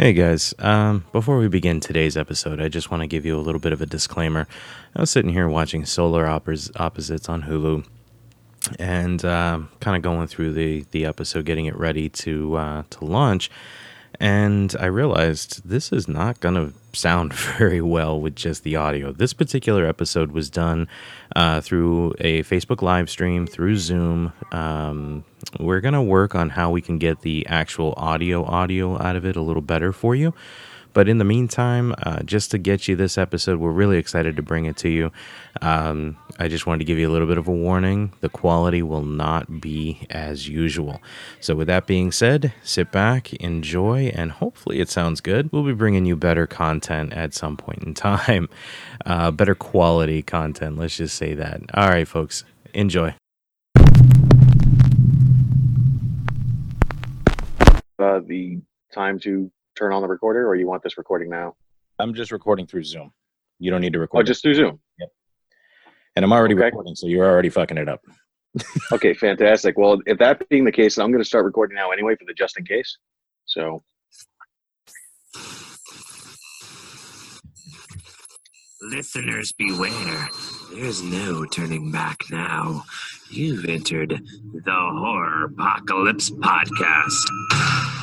Hey guys, um, before we begin today's episode, I just want to give you a little bit of a disclaimer. I was sitting here watching Solar Oppos- Opposites on Hulu and uh, kind of going through the, the episode, getting it ready to, uh, to launch. And I realized this is not going to sound very well with just the audio. This particular episode was done uh, through a Facebook live stream, through Zoom. Um, we're going to work on how we can get the actual audio audio out of it a little better for you. But in the meantime, uh, just to get you this episode, we're really excited to bring it to you. Um, I just wanted to give you a little bit of a warning. The quality will not be as usual. So, with that being said, sit back, enjoy, and hopefully it sounds good. We'll be bringing you better content at some point in time, uh, better quality content. Let's just say that. All right, folks, enjoy. uh, the time to turn on the recorder, or you want this recording now? I'm just recording through Zoom. You don't need to oh, record. Oh, just through Zoom. Yep. and I'm already okay. recording, so you're already fucking it up. Okay, fantastic. Well, if that being the case, I'm going to start recording now anyway for the just in case. So, Listeners beware. There's no turning back now. You've entered the Horropocalypse Podcast.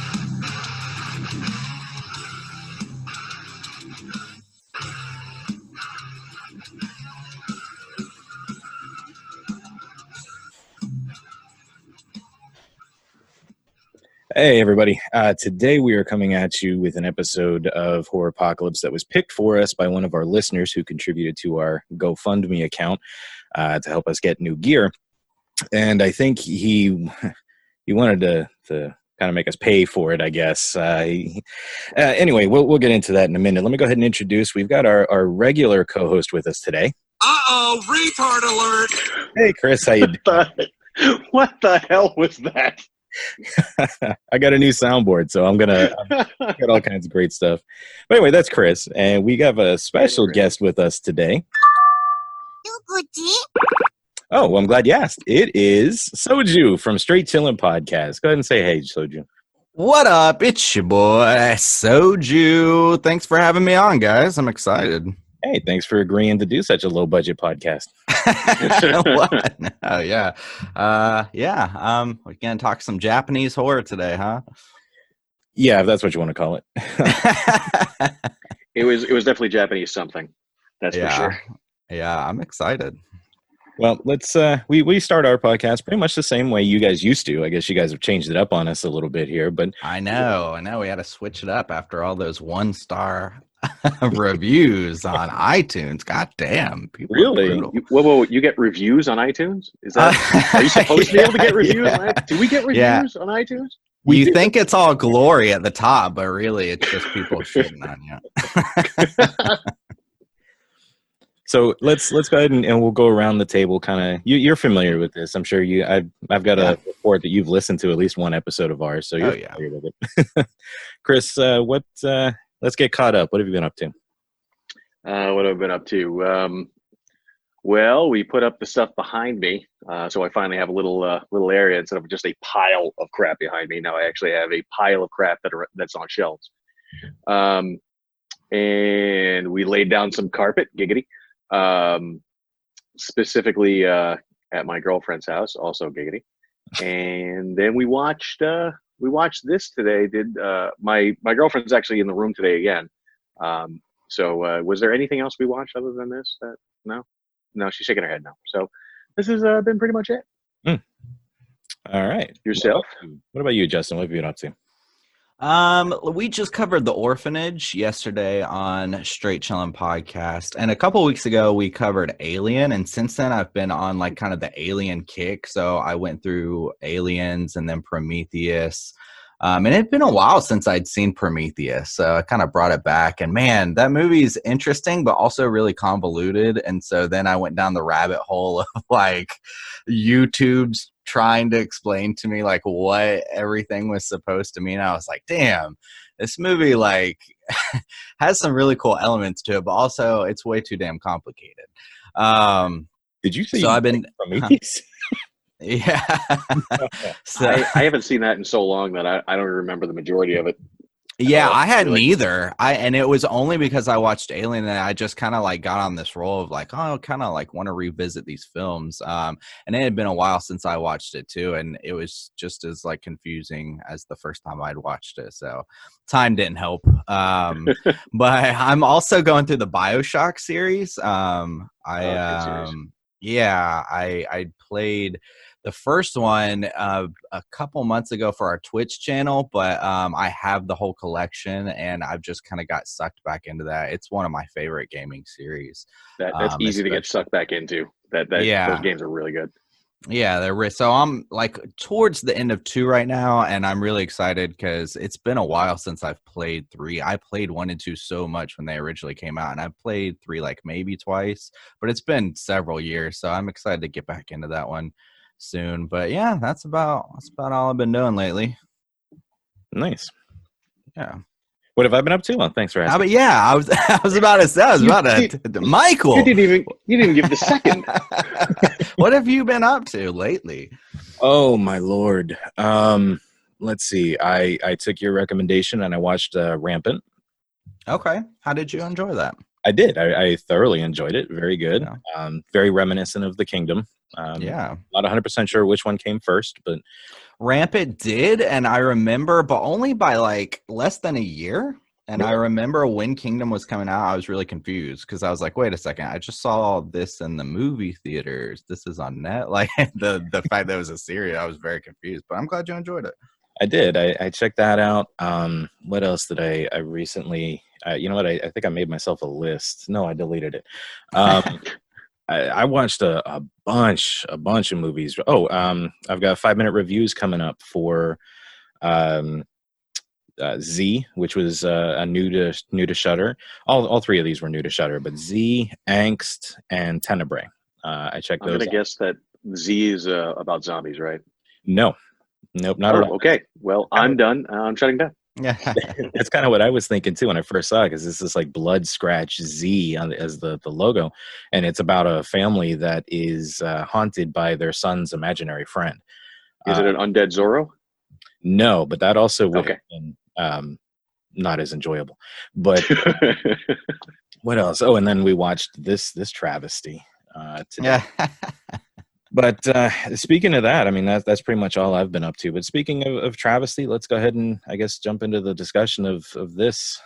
Hey, everybody. Uh, today we are coming at you with an episode of Horropocalypse that was picked for us by one of our listeners who contributed to our GoFundMe account uh, to help us get new gear. And I think he he wanted to, to kind of make us pay for it, I guess. Uh, he- uh, anyway, we'll, we'll get into that in a minute. Let me go ahead and introduce. We've got our, our regular co host with us today. Uh oh, retard alert! Hey, Chris. How you doing? what the, what the hell was that? I got a new soundboard, so I'm gonna I've got all kinds of great stuff. But anyway, that's Chris, and we have a special Chris. guest with us today. Oh, well, I'm glad you asked. It is Soju from Straight Chillin' Podcast. Go ahead and say hey, Soju. What up? It's your boy Soju. Thanks for having me on, guys. I'm excited. Hey, thanks for agreeing to do such a low budget podcast. what? Oh yeah, uh, yeah. Um, we're gonna talk some Japanese horror today, huh? Yeah, if that's what you want to call it. It was it was definitely Japanese something. That's yeah, for sure. yeah. I'm excited. well, let's uh we we start our podcast pretty much the same way you guys used to. I guess you guys have changed it up on us a little bit here, but I know. I know. We had to switch it up after all those one star reviews on iTunes. God damn, people Really? brutal. You, whoa, whoa, you get reviews on iTunes? Is that? Are you supposed to be able to get reviews? Yeah. on iTunes? Do we get reviews Yeah. on iTunes? We you do. think it's all glory at the top, but really it's just people shitting on you. So let's let's go ahead and, and we'll go around the table. Kind of, you, you're familiar with this. I'm sure you. I've I've got Yeah. a report that you've listened to at least one episode of ours, so you're Oh, yeah. familiar with it. Chris, uh, what? Uh, let's get caught up. What have you been up to? Uh, what have I been up to? Um, well, we put up the stuff behind me, uh, so I finally have a little uh, little area instead of just a pile of crap behind me. Now I actually have a pile of crap that are that's on shelves. Um, and we laid down some carpet, giggity, um, specifically uh, at my girlfriend's house, also giggity. And then we watched uh, we watched this today. Did uh, my my girlfriend's actually in the room today again? Um, so, uh, was there anything else we watched other than this? That no, no, she's shaking her head no. So, this has uh, been pretty much it. All right. Yourself? What about you, Justin? What have you been up to? Um, we just covered the orphanage yesterday on Straight Chillin' Podcast, and a couple weeks ago we covered Alien, and since then I've been on like kind of the Alien kick. So I went through Aliens and then Prometheus. Um, and it'd been a while since I'd seen Prometheus, so I kind of brought it back. And man, that movie is interesting, but also really convoluted. And so then I went down the rabbit hole of like YouTube's trying to explain to me like what everything was supposed to mean. I was like, damn, this movie like has some really cool elements to it, but also it's way too damn complicated. Um, Did you say so I've been, Prometheus? yeah. so I, I haven't seen that in so long that I, I don't remember the majority of it. Yeah, Oh, I had really? neither. I and it was only because I watched Alien that I just kind of like got on this roll of like, oh, kind of like want to revisit these films. Um, and it had been a while since I watched it too, and it was just as like confusing as the first time I'd watched it. So time didn't help. Um, but I'm also going through the Bioshock series. Um, I Oh, good series. um, yeah, I I played the first one uh, a couple months ago for our Twitch channel, but um, I have the whole collection and I've just kind of got sucked back into that. It's one of my favorite gaming series. That, that's Um, easy to get sucked back into. That, that Yeah. those games are really good. Yeah, they're so I'm like towards the end of two right now, and I'm really excited because it's been a while since I've played three. I played one and two so much when they originally came out, and I've played three like maybe twice, but it's been several years, so I'm excited to get back into that one soon. But yeah, that's about that's about all I've been doing lately. Nice. Yeah. What have I been up to? Well, thanks for asking. but yeah, I was I was about to say I was You about to Michael. You didn't even you didn't give the second. what have you been up to lately? Oh my lord. Um, let's see. I I took your recommendation and I watched uh, Rampant. Okay, how did you enjoy that? I did. I, I thoroughly enjoyed it. Very good. Yeah. Um, very reminiscent of the Kingdom. Um, yeah. Not 100 percent sure which one came first, but Rampant did, and I remember, but only by like less than a year. And I remember when Kingdom was coming out, I was really confused because I was like, "Wait a second! I just saw this in the movie theaters. This is on net." Like the the fact that it was a series, I was very confused. But I'm glad you enjoyed it. I did. I, I checked that out. Um, what else did I? I recently. Uh, you know what? I, I think I made myself a list. No, I deleted it. Um, I, I watched a, a bunch, a bunch of movies. Oh, um, I've got five minute reviews coming up for um, uh, Z, which was uh, a new to new to Shudder. All all three of these were new to Shudder, but Z, Angst, and Tenebrae. Uh, I checked I'm those. gonna out. guess that Z is uh, about zombies, right? No, nope, not at Oh, all. okay. Well, I'm done. I'm shutting down. Yeah, That's kind of what I was thinking too when I first saw it, because this is like blood scratch Z on as the the logo, and it's about a family that is uh, haunted by their son's imaginary friend. Is Uh, it an undead Zorro? No, but that also would Okay. have been um, not as enjoyable. But what else? Oh, and then we watched this this travesty uh, today. yeah. But uh, speaking of that, I mean that's that's pretty much all I've been up to. But speaking of, of travesty, let's go ahead and I guess jump into the discussion of of this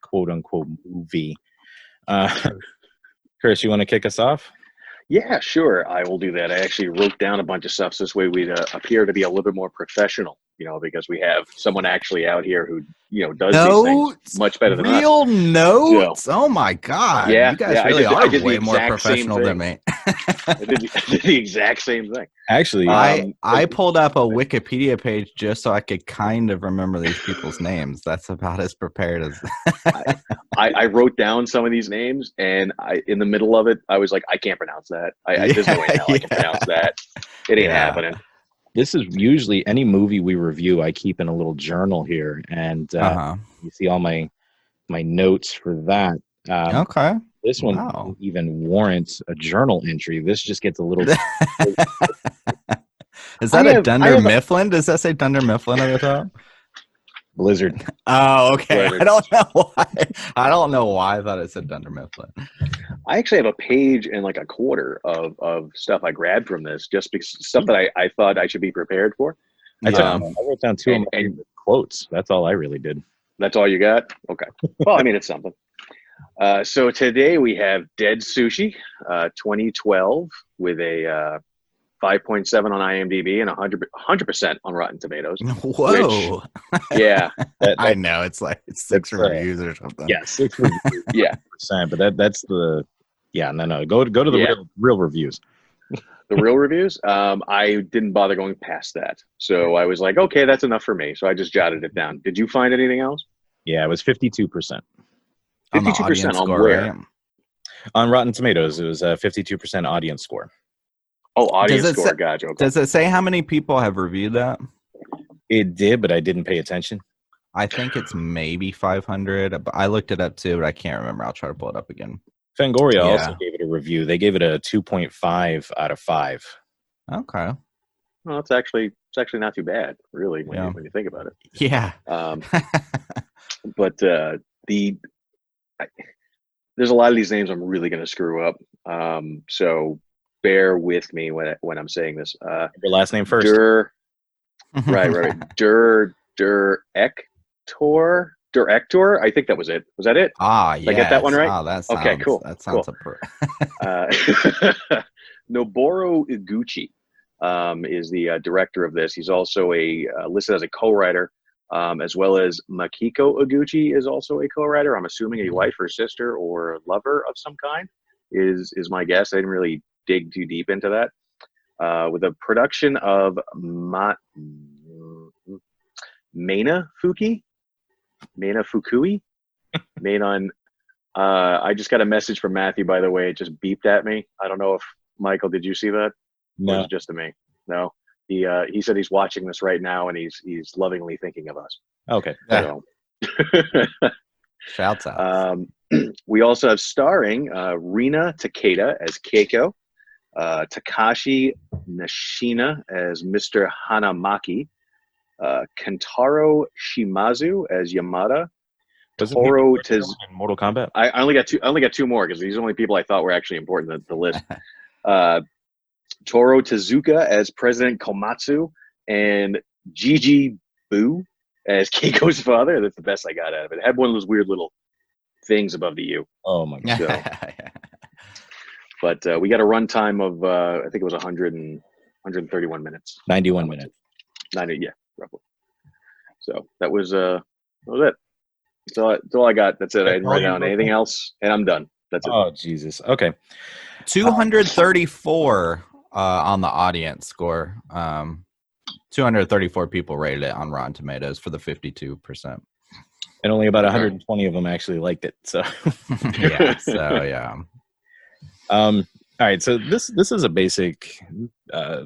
quote unquote movie. Uh, Chris, you want to kick us off? yeah, sure. I will do that. I actually wrote down a bunch of stuff so this way we'd uh, appear to be a little bit more professional. You know, because we have someone actually out here who you know does these things much better than us. real notes. Oh my god! Yeah, you guys yeah, I really did the- I are way more exact same professional than thing. me. I did, the, I did the exact same thing. Actually, I Um, I pulled up a Wikipedia page just so I could kind of remember these people's names. That's about as prepared as. I, I wrote down some of these names, and I in the middle of it, I was like, I can't pronounce that. I, I there's no way in hell I can pronounce that. It ain't Yeah. happening. This is usually any movie we review. I keep in a little journal here, and uh, Uh-huh. you see all my my notes for that. Um, Okay. This one Wow. even warrants a journal entry. This just gets a little. Is that I a have- Dunder Mifflin? Does that say Dunder Mifflin at the top? Blizzard. Oh, okay. Right. I don't know why. I don't know why I thought it said Dunder Mifflin. I actually have a page and like a quarter of, of stuff I grabbed from this, just because stuff that I, I thought I should be prepared for. I, took- Yeah. Um, I wrote down two and- of my and- quotes. That's all I really did. That's all you got? Okay. Well, I mean, it's something. Uh, so today we have Dead Sushi, uh, 2012, with a uh, 5.7 on IMDb and 100 100% on Rotten Tomatoes. Whoa. Yeah, That, I know. It's like six That's, uh, reviews or something. yeah, six reviews, yeah. percent. But that that's the yeah no no go go to the Yeah. real, real reviews. The real reviews, um, I didn't bother going past that. So I was like, okay, that's enough for me. So I just jotted it down. Did you find anything else? Yeah, it was fifty two percent 52% audience on score, where? right? on Rotten Tomatoes. It was a fifty two percent audience score. Oh, audience score. say- gotcha. Okay. Does it say how many people have reviewed that? It did, but I didn't pay attention. I think it's maybe 500. but I looked it up too, but I can't remember. I'll try to pull it up again. Fangoria Yeah. also gave it a review. They gave it a two point five out of five. Okay. Well, it's actually it's actually not too bad, really, when, Yeah. you, when you think about it. Yeah. Um, but uh, the I, there's a lot of these names I'm really going to screw up. Um, so bear with me when when I'm saying this. Uh, Your last name first. Der, right, right, right. Der Der Ector Der Ector. I think that was it. Was that it? ah, yeah. I get that one right? Oh, that sounds, Okay, cool, That sounds cool. appro- Uh, Noboru Iguchi um, is the uh, director of this. He's also a uh, listed as a co-writer, um, as well as Makiko Iguchi is also a co-writer. I'm assuming a wife or sister or lover of some kind is is my guess. I didn't really dig too deep into that. Uh, with a production of Ma- Maina Fuki, Maina Fukui, made on. Uh, I just got a message from Matthew, by the way. It just beeped at me. I don't know if Michael, did you see that? No. just to me? No. He uh, he said he's watching this right now and he's he's lovingly thinking of us. Okay. So. Shouts out. Um, we also have starring uh, Rina Takeda as Keiko, uh, Takashi Nishina as Mr. Hanamaki, uh, Kentaro Shimazu as Yamada. Doesn't Toro he Tez- in Mortal Kombat. I, I only got two. I only got two more because these are the only people I thought were actually important to the list. uh, Toro Tezuka as President Komatsu, and Gigi Boo as Keiko's father. That's the best I got out of it. It had one of those weird little things above the U. Oh my god. so- But uh, we got a runtime of uh, I think it was 100 and 131 minutes. 91 minutes. 90, yeah, roughly. So that was uh that was it. That's all I, that's all I got. That's it. I didn't write down wrote anything else, and I'm done. That's it. Oh Jesus. Okay. 234 uh, on the audience score. Um, 234 people rated it on Rotten Tomatoes for the 52%. And only about 120 of them actually liked it. So yeah. So, yeah. Um, all right, so this this is a basic, uh,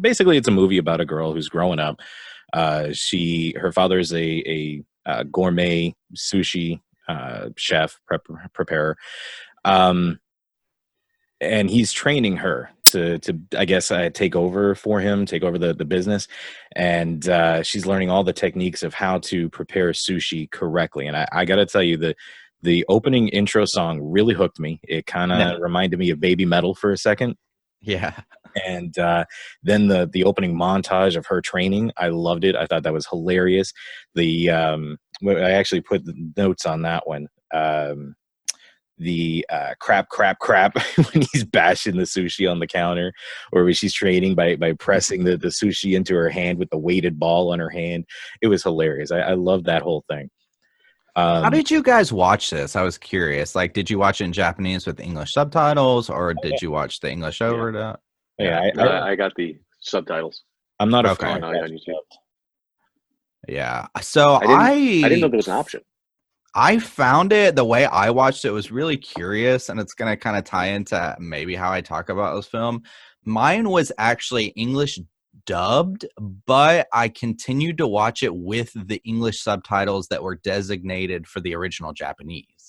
basically, it's a movie about a girl who's growing up. Uh, she her father is a a, uh gourmet sushi uh, chef prep, preparer, um, and he's training her to to I guess uh, take over for him, take over the the business, and uh, she's learning all the techniques of how to prepare sushi correctly. And I, I got to tell you that the opening intro song really hooked me. It kind of Yeah. reminded me of Baby Metal for a second, Yeah. and uh, then the the opening montage of her training. I loved it. I thought that was hilarious. The um, I actually put notes on that one. Um, the uh, crap, crap, crap when he's bashing the sushi on the counter, or when she's training by by pressing the, the sushi into her hand with the weighted ball on her hand. It was hilarious. I, I loved that whole thing. Um, How did you guys watch this? I was curious. Like, did you watch it in Japanese with English subtitles, or did you watch the English over it? yeah, I, Uh, I, I got the subtitles. I'm not a Okay. fan. No, that on YouTube. Yeah. So I didn't- I I didn't know there was an option. I found it the way I watched it was really curious, and it's gonna kind of tie into maybe how I talk about this film. Mine was actually English dubbed, but I continued to watch it with the English subtitles that were designated for the original Japanese.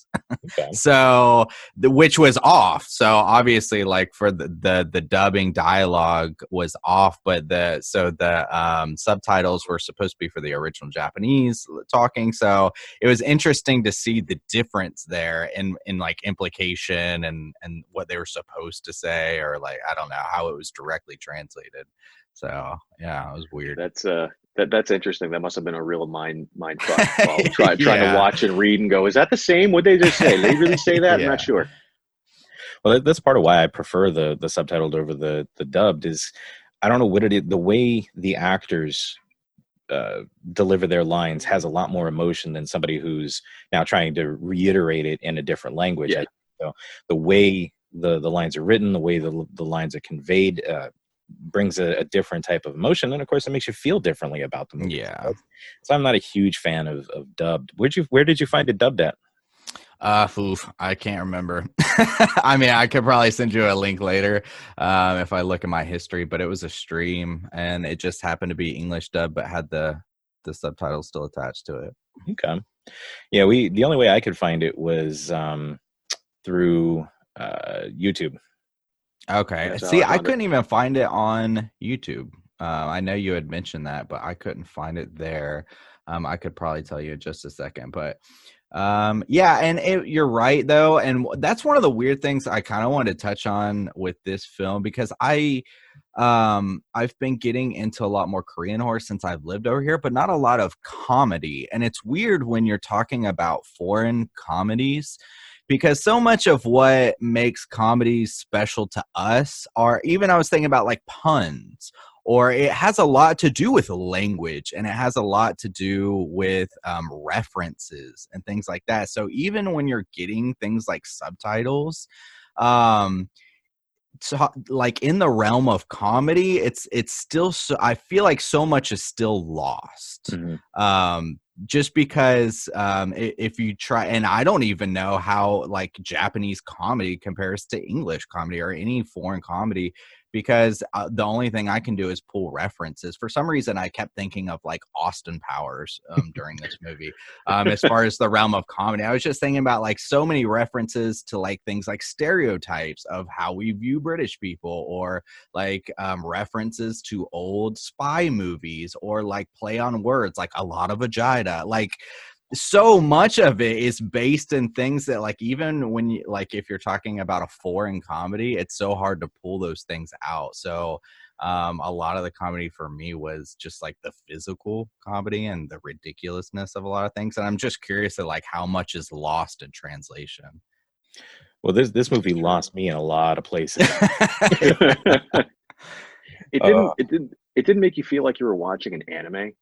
Okay. so the, which was off so obviously like for the, the the dubbing dialogue was off but the so the um subtitles were supposed to be for the original japanese talking so it was interesting to see the difference there in in like implication and and what they were supposed to say or like i don't know how it was directly translated so yeah it was weird That's uh that that's interesting. That must have been a real mind mind fuck. Try, trying Yeah. to watch and read and go, is that the same? What they just say? They really say that? I'm not sure. Well, that's part of why I prefer the the subtitled over the the dubbed. Is I don't know what it is. The way the actors uh, deliver their lines has a lot more emotion than somebody who's now trying to reiterate it in a different language. Yeah. So the way the the lines are written, the way the the lines are conveyed. Uh, brings a, a different type of emotion and of course it makes you feel differently about the movie yeah so i'm not a huge fan of, of dubbed where'd you where did you find it dubbed at Uh, oof, I can't remember. I mean, I could probably send you a link later um, if I look at my history, but it was a stream and it just happened to be English dub, but had the the subtitles still attached to it. Okay. Yeah, we the only way I could find it was um through uh YouTube. Okay. That's See, I I couldn't even find it on YouTube. Uh, I know you had mentioned that, but I couldn't find it there. Um, I could probably tell you in just a second, but um, yeah, and it, you're right though, and that's one of the weird things I kind of wanted to touch on with this film because I, um, I've been getting into a lot more Korean horror since I've lived over here, but not a lot of comedy, and it's weird when you're talking about foreign comedies because so much of what makes comedies special to us are even I was thinking about like puns or it has a lot to do with language and it has a lot to do with um, references and things like that. So even when you're getting things like subtitles um like in the realm of comedy it's it's still so i feel like so much is still lost Mhm. um just because um if you try and i don't even know how like japanese comedy compares to english comedy or any foreign comedy because uh, the only thing i can do is pull references. For some reason i kept thinking of like austin powers um, during this movie um, as far as the realm of comedy. I was just thinking about like so many references to like things like stereotypes of how we view british people or like um, references to old spy movies or like play on words like a lot of vagina. Like so much of it is based in things that like even when you like if you're talking about a foreign comedy it's so hard to pull those things out so um a lot of the comedy for me was just like the physical comedy and the ridiculousness of a lot of things and i'm just curious at like how much is lost in translation Well, this this movie lost me in a lot of places. it didn't. Uh, it didn't. It didn't make you feel like you were watching an anime,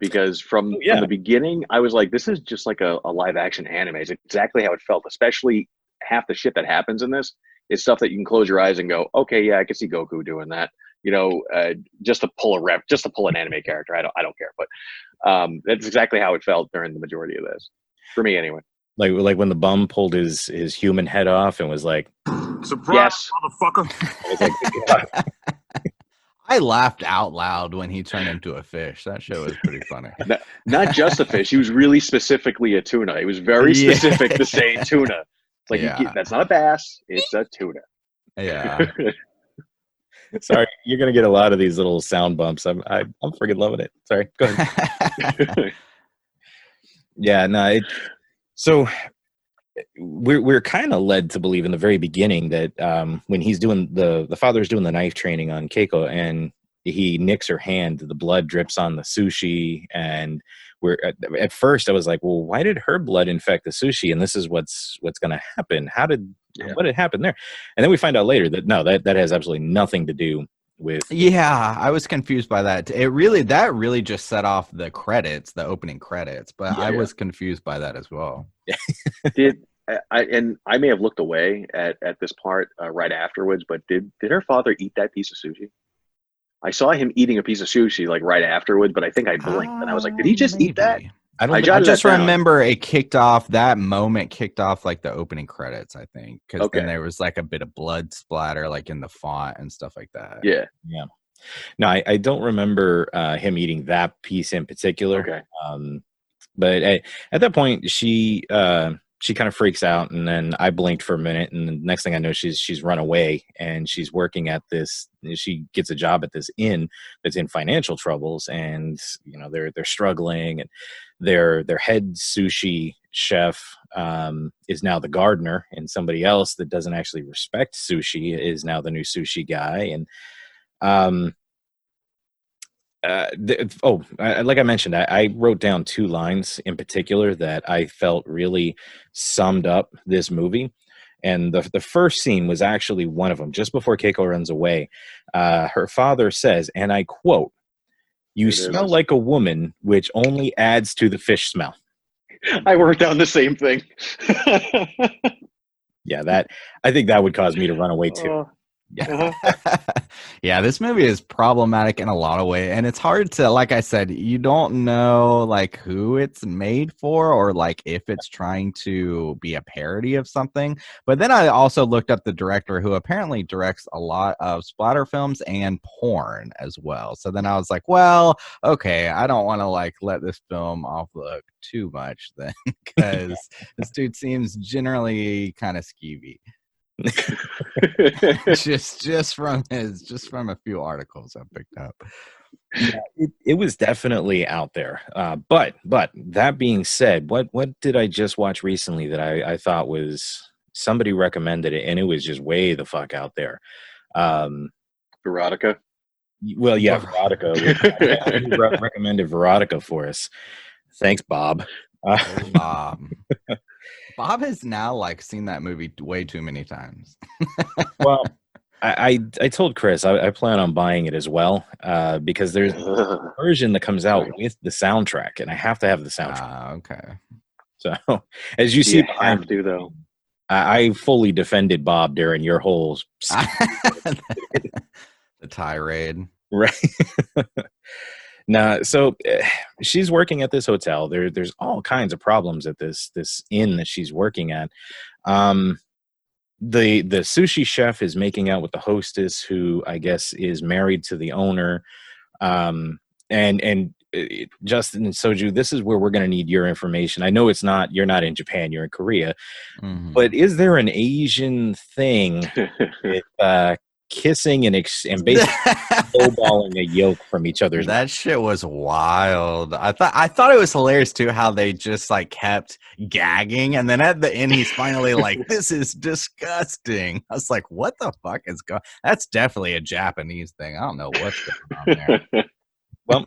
because from, Oh, yeah. from the beginning, I was like, "This is just like a, a live action anime." It's exactly how it felt. Especially half the shit that happens in this is stuff that you can close your eyes and go, "Okay, yeah, I can see Goku doing that." You know, uh, just to pull a rep, just to pull an anime character. I don't. I don't care. But um, that's exactly how it felt during the majority of this, for me anyway. like like when the bum pulled his his human head off and was like, Surprise, Yes. motherfucker. I was like i laughed out loud when he turned into a fish that show was pretty funny Not just a fish. He was really specifically a tuna. He was very Yeah. specific to say tuna. Like Yeah. can't- that's not a bass. It's a tuna. yeah sorry, you're gonna get a lot of these little sound bumps. I'm I, I'm freaking loving it. Sorry, go ahead. Yeah, no. It, so we're we're kind of led to believe in the very beginning that um, when he's doing the the father's doing the knife training on Keiko and he nicks her hand, the blood drips on the sushi, and we're at, at first I was like, well, why did her blood infect the sushi? And this is what's what's going to happen. How did Yeah. what had happened there? And then we find out later that no, that that has absolutely nothing to do with Yeah, I was confused by that. It really that really just set off the credits, the opening credits, but I Yeah. was confused by that as well. did I, and I may have looked away at, at this part uh, right afterwards, but did did her father eat that piece of sushi? I saw him eating a piece of sushi like right afterwards, but I think I blinked and I was like, did he just eat that? I don't I I just remember it kicked off that moment kicked off like the opening credits, I think, because Okay. then there was like a bit of blood splatter like in the font and stuff like that. Yeah. no, I, I don't remember uh, him eating that piece in particular. Okay. um but at, at that point she uh she kind of freaks out and then i blinked for a minute and the next thing i know she's she's run away and she's working at this she gets a job at this inn that's in financial troubles and you know they're they're struggling and their their head sushi chef um is now the gardener and somebody else that doesn't actually respect sushi is now the new sushi guy and um uh, th- oh, I, like I mentioned, I, I wrote down two lines in particular that I felt really summed up this movie. And the, the first scene was actually one of them. Just before Keiko runs away, uh, her father says, and I quote, You It smell is. like a woman, which only adds to the fish smell. I worked down the same thing. Yeah, that I think that would cause me to run away too. Yeah. Mm-hmm. yeah, this movie is problematic in a lot of ways. And it's hard to, like I said, you don't know like who it's made for or like if it's trying to be a parody of something. But then I also looked up the director who apparently directs a lot of splatter films and porn as well. So then I was like, well, okay, I don't want to like let this film off the hook too much then because this dude seems generally kind of skeevy. just just from his just from a few articles I picked up. it, it was definitely out there. Uh, but but that being said, what what did I just watch recently that I, I thought was somebody recommended it and it was just way the fuck out there. Um, Erotica. well, yeah, Veronica Who re- recommended Veronica for us. Thanks, Bob. Uh, Bob. Bob has now like seen that movie way too many times. well, I, I I told Chris I, I plan on buying it as well uh, because there's a version that comes out with the soundtrack, and I have to have the soundtrack. Ah, okay. So, as you see you behind have to though. I, I fully defended Bob during your whole the tirade. right. Nah, so eh, she's working at this hotel. There, there's all kinds of problems at this this inn that she's working at. Um, the the sushi chef is making out with the hostess, who I guess is married to the owner. Um, and and eh, Justin and Soju, this is where we're going to need your information. I know it's not you're not in Japan, you're in Korea, Mhm. but is there an Asian thing with uh, kissing and ex- and basically lowballing a yolk from each other's that shit was wild. I thought I thought it was hilarious too how they just like kept gagging, and then at the end he's finally like, "This is disgusting." I was like, "What the fuck is going?" That's definitely a Japanese thing. I don't know what's going on there. well,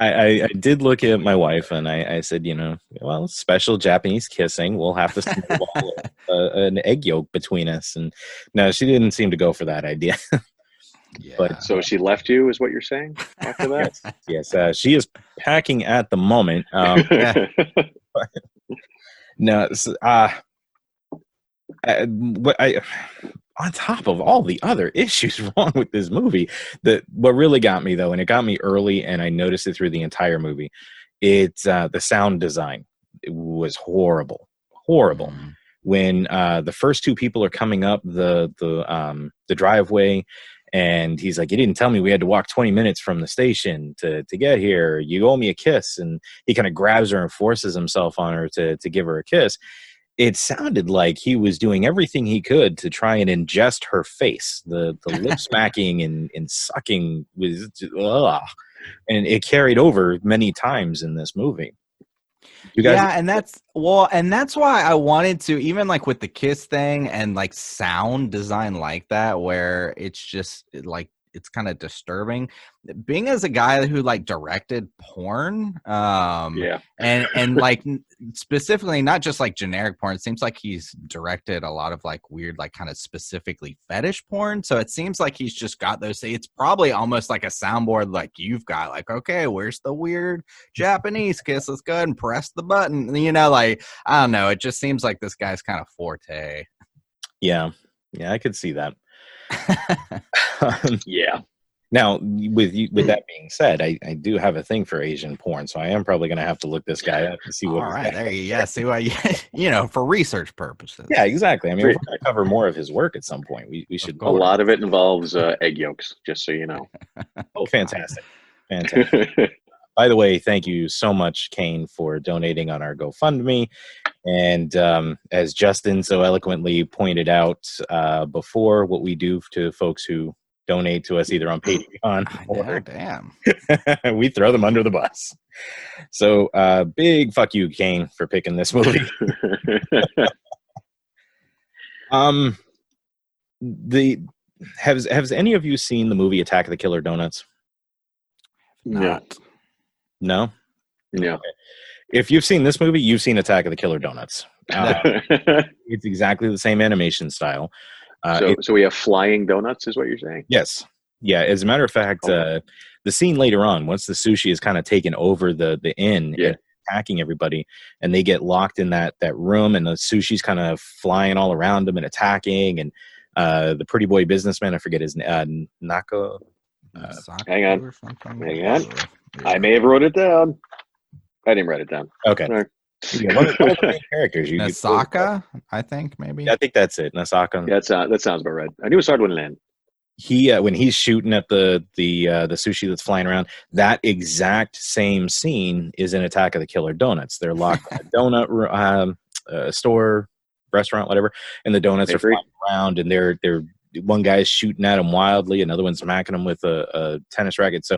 I, I, I did look at my wife and I, I said, you know, well, special Japanese kissing. We'll have to snowball uh, an egg yolk between us. And no, she didn't seem to go for that idea. Yeah. But- so she left you, is what you're saying after that? yes, uh, she is packing at the moment. Um, no, uh, I, what I on top of all the other issues wrong with this movie, that what really got me though, and it got me early, and I noticed it through the entire movie. It's uh, the sound design it was horrible, horrible. Mhm. When uh, the first two people are coming up the the um, the driveway, and he's like, "You didn't tell me we had to walk 20 minutes from the station to to get here. You owe me a kiss." And he kind of grabs her and forces himself on her to to give her a kiss. It sounded like he was doing everything he could to try and ingest her face. The the lip smacking and, and sucking was ugh. and it carried over many times in this movie. You guys, yeah, and that's well, and that's why I wanted to even like with the kiss thing and like sound design like that, where it's just like it's kind of disturbing. Being as a guy who like directed porn, um, yeah. and and like specifically not just like generic porn it seems like he's directed a lot of like weird like kind of specifically fetish porn so it seems like he's just got those it's probably almost like a soundboard like you've got like okay where's the weird japanese kiss let's go ahead and press the button you know like i don't know it just seems like this guy's kind of forte yeah, yeah, I could see that. Yeah. now, with you, with that being said, I, I do have a thing for Asian porn, so I am probably going to have to look this guy up to see what. all he's right got. there you yeah see what you, you know for research purposes Yeah, exactly. I mean, Great. we're going to cover more of his work at some point. We we should. A lot of it involves uh, egg yolks, just so you know. Oh, fantastic, fantastic. By the way, thank you so much, Kane, for donating on our GoFundMe. And um, as Justin so eloquently pointed out uh, before, what we do to folks who donate to us either on Patreon or damn we throw them under the bus. So, uh, big fuck you, Kane, for picking this movie. um, the has has any of you seen the movie Attack of the Killer Donuts? no. No. No. If you've seen this movie, you've seen Attack of the Killer Donuts. Uh, it's exactly the same animation style. Uh, so, it- so we have flying donuts, is what you're saying? yes, yeah. As a matter of fact, Okay. uh, the scene later on, once the sushi is kind of taken over the the inn, Yeah. attacking everybody, and they get locked in that that room, and the sushi's kind of flying all around them and attacking, and uh, the pretty boy businessman, I forget his name, uh, Naka. Uh, hang on. Hang on. I may have wrote it down. I didn't write it down. Okay, Sorry. yeah, one of one of the characters. You, you- Nasaka, I think maybe. I think that's it. Nasaka. Yeah, that's, uh, that sounds about right. I knew it started with an N. he uh, when he's shooting at the the uh, the sushi that's flying around that exact same scene is in attack of the killer donuts they're locked in a donut um, uh, store restaurant whatever and the donuts are flying around and they're they're one guy's shooting at him wildly, another one's smacking him with a, a tennis racket. So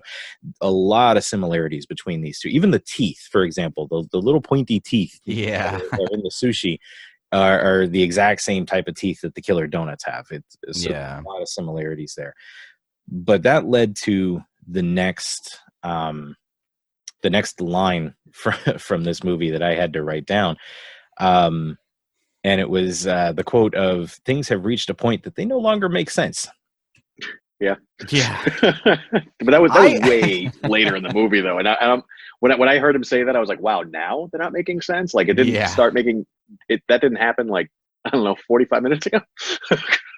a lot of similarities between these two. Even the teeth, for example, the, the little pointy teeth Yeah. that are in the sushi are, are the exact same type of teeth that the killer donuts have. It's, it's Yeah. a lot of similarities there. But that led to the next um, the next line from from this movie that I had to write down. Um, and it was uh, the quote of things have reached a point that they no longer make sense. Yeah. Yeah but that was that was I- way later in the movie though, and I, um, when I, when I heard him say that, I was like, wow, now they're not making sense. Like it didn't Yeah. start making it. That didn't happen like I don't know, forty five minutes ago.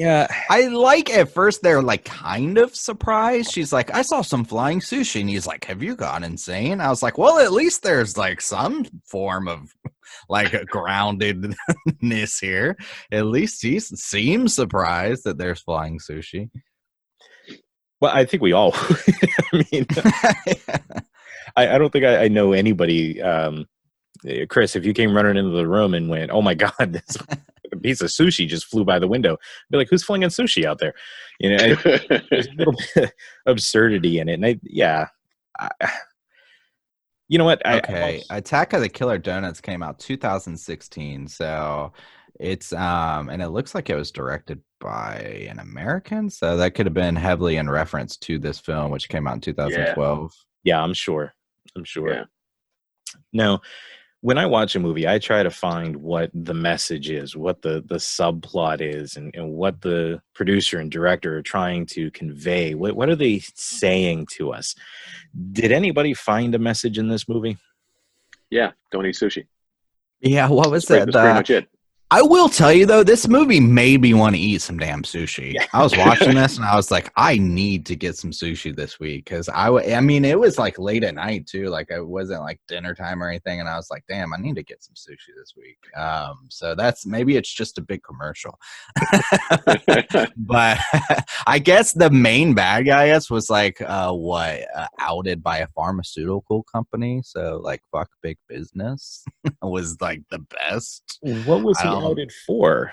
Yeah, I like at first they're like kind of surprised. She's like, I saw some flying sushi, and he's like, Have you gone insane? I was like, Well, at least there's like some form of like a groundedness here. At least he seems surprised that there's flying sushi. well, I think we all. I mean, I, I don't think I, I know anybody. Um, eh, Chris, if you came running into the room and went, "Oh my God, this piece of sushi just flew by the window," I'd be like, "Who's flinging sushi out there?" You know, I- there's a little bit of absurdity in it, and I, yeah, I, you know what? I, I okay, watched- Attack of the Killer Donuts came out 2016, so it's um and it looks like it was directed by an American, so that could have been heavily in reference to this film, which came out in 2012. yeah, I'm sure. I'm sure. Yeah. Now, when I watch a movie, I try to find what the message is, what the the subplot is, and, and what the producer and director are trying to convey. What what are they saying to us? Did anybody find a message in this movie? yeah, don't eat sushi. Yeah, what was That's pretty, it? that's pretty much it. I will tell you though, this movie made me want to eat some damn sushi. I was watching this and I was like, I need to get some sushi this week because I, w- I mean, it was like late at night too. Like it wasn't like dinner time or anything, and I was like, damn, I need to get some sushi this week. Um, so that's maybe it's just a big commercial, but I guess the main bad guy, I guess, was like, uh, what uh, outed by a pharmaceutical company. So like, fuck big business was like the best. What was he outed for?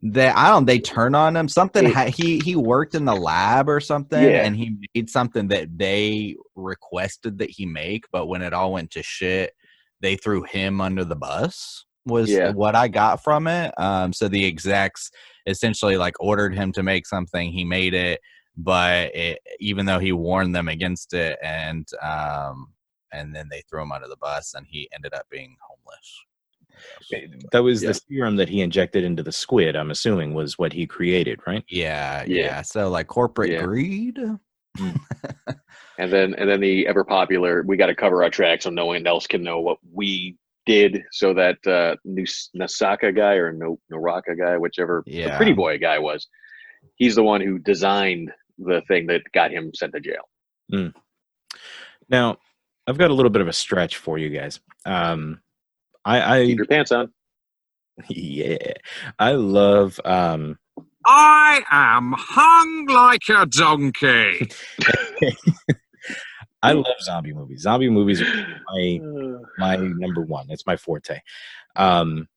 They I don't they turn on him something It- he he worked in the lab or something Yeah. and he made something that they requested that he make but when it all went to shit they threw him under the bus was Yeah. what I got from it um so the execs essentially like ordered him to make something he made it but it, even though he warned them against it and um and then they threw him under the bus and he ended up being homeless That was Yeah. the serum that he injected into the squid. I'm assuming was what he created, right? yeah Yeah. yeah, so like corporate Yeah. greed and then and then the ever popular we got to cover our tracks so no one else can know what we did so that uh Nus- Nasaka guy or no Naraka guy whichever the pretty boy guy was he's the one who designed the thing that got him sent to jail Now, I've got a little bit of a stretch for you guys. Um, I, I keep your pants on yeah, I love um, I am hung like a donkey. I love zombie movies. Zombie movies are my my number one. It's my forte. Um,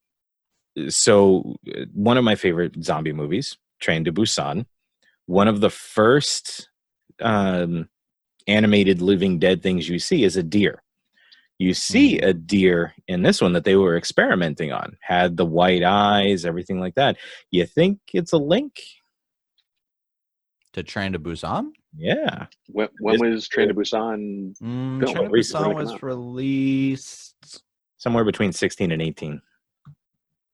so uh, one of my favorite zombie movies, Train to Busan, one of the first um, animated living dead things you see is a deer. You see a deer in this one that they were experimenting on, had the white eyes, everything like that. You think it's a link? to Train to Busan. Yeah. when, when was Train to Busan Mm, Film, Train to Busan was out. released. Somewhere between 16 and 18.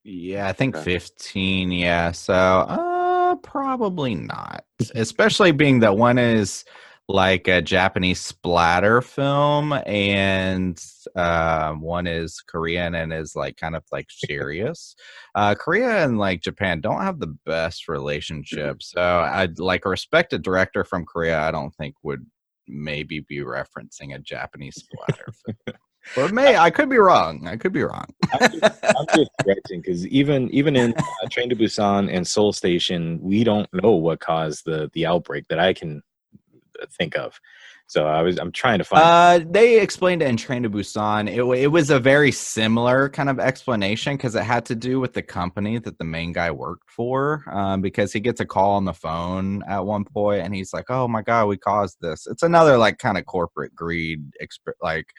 Yeah, I think Okay. 15. Yeah, so uh, probably not. Especially being that one is like a Japanese splatter film, and uh, one is Korean and is like kind of like serious. uh, Korea and like Japan don't have the best relationship, so I'd like a respected director from Korea. I don't think would maybe be referencing a Japanese splatter film. But may I could be wrong. I could be wrong. I'm just, I'm just because even even in uh, Train to Busan and Seoul Station, we don't know what caused the the outbreak that I can think of. So I was I'm trying to find. Uh, they explained it in Train to Busan. It, it was a very similar kind of explanation because it had to do with the company that the main guy worked for. Um, because he gets a call on the phone at one point and he's like, "Oh my god, we caused this." It's another like kind of corporate greed, exp- like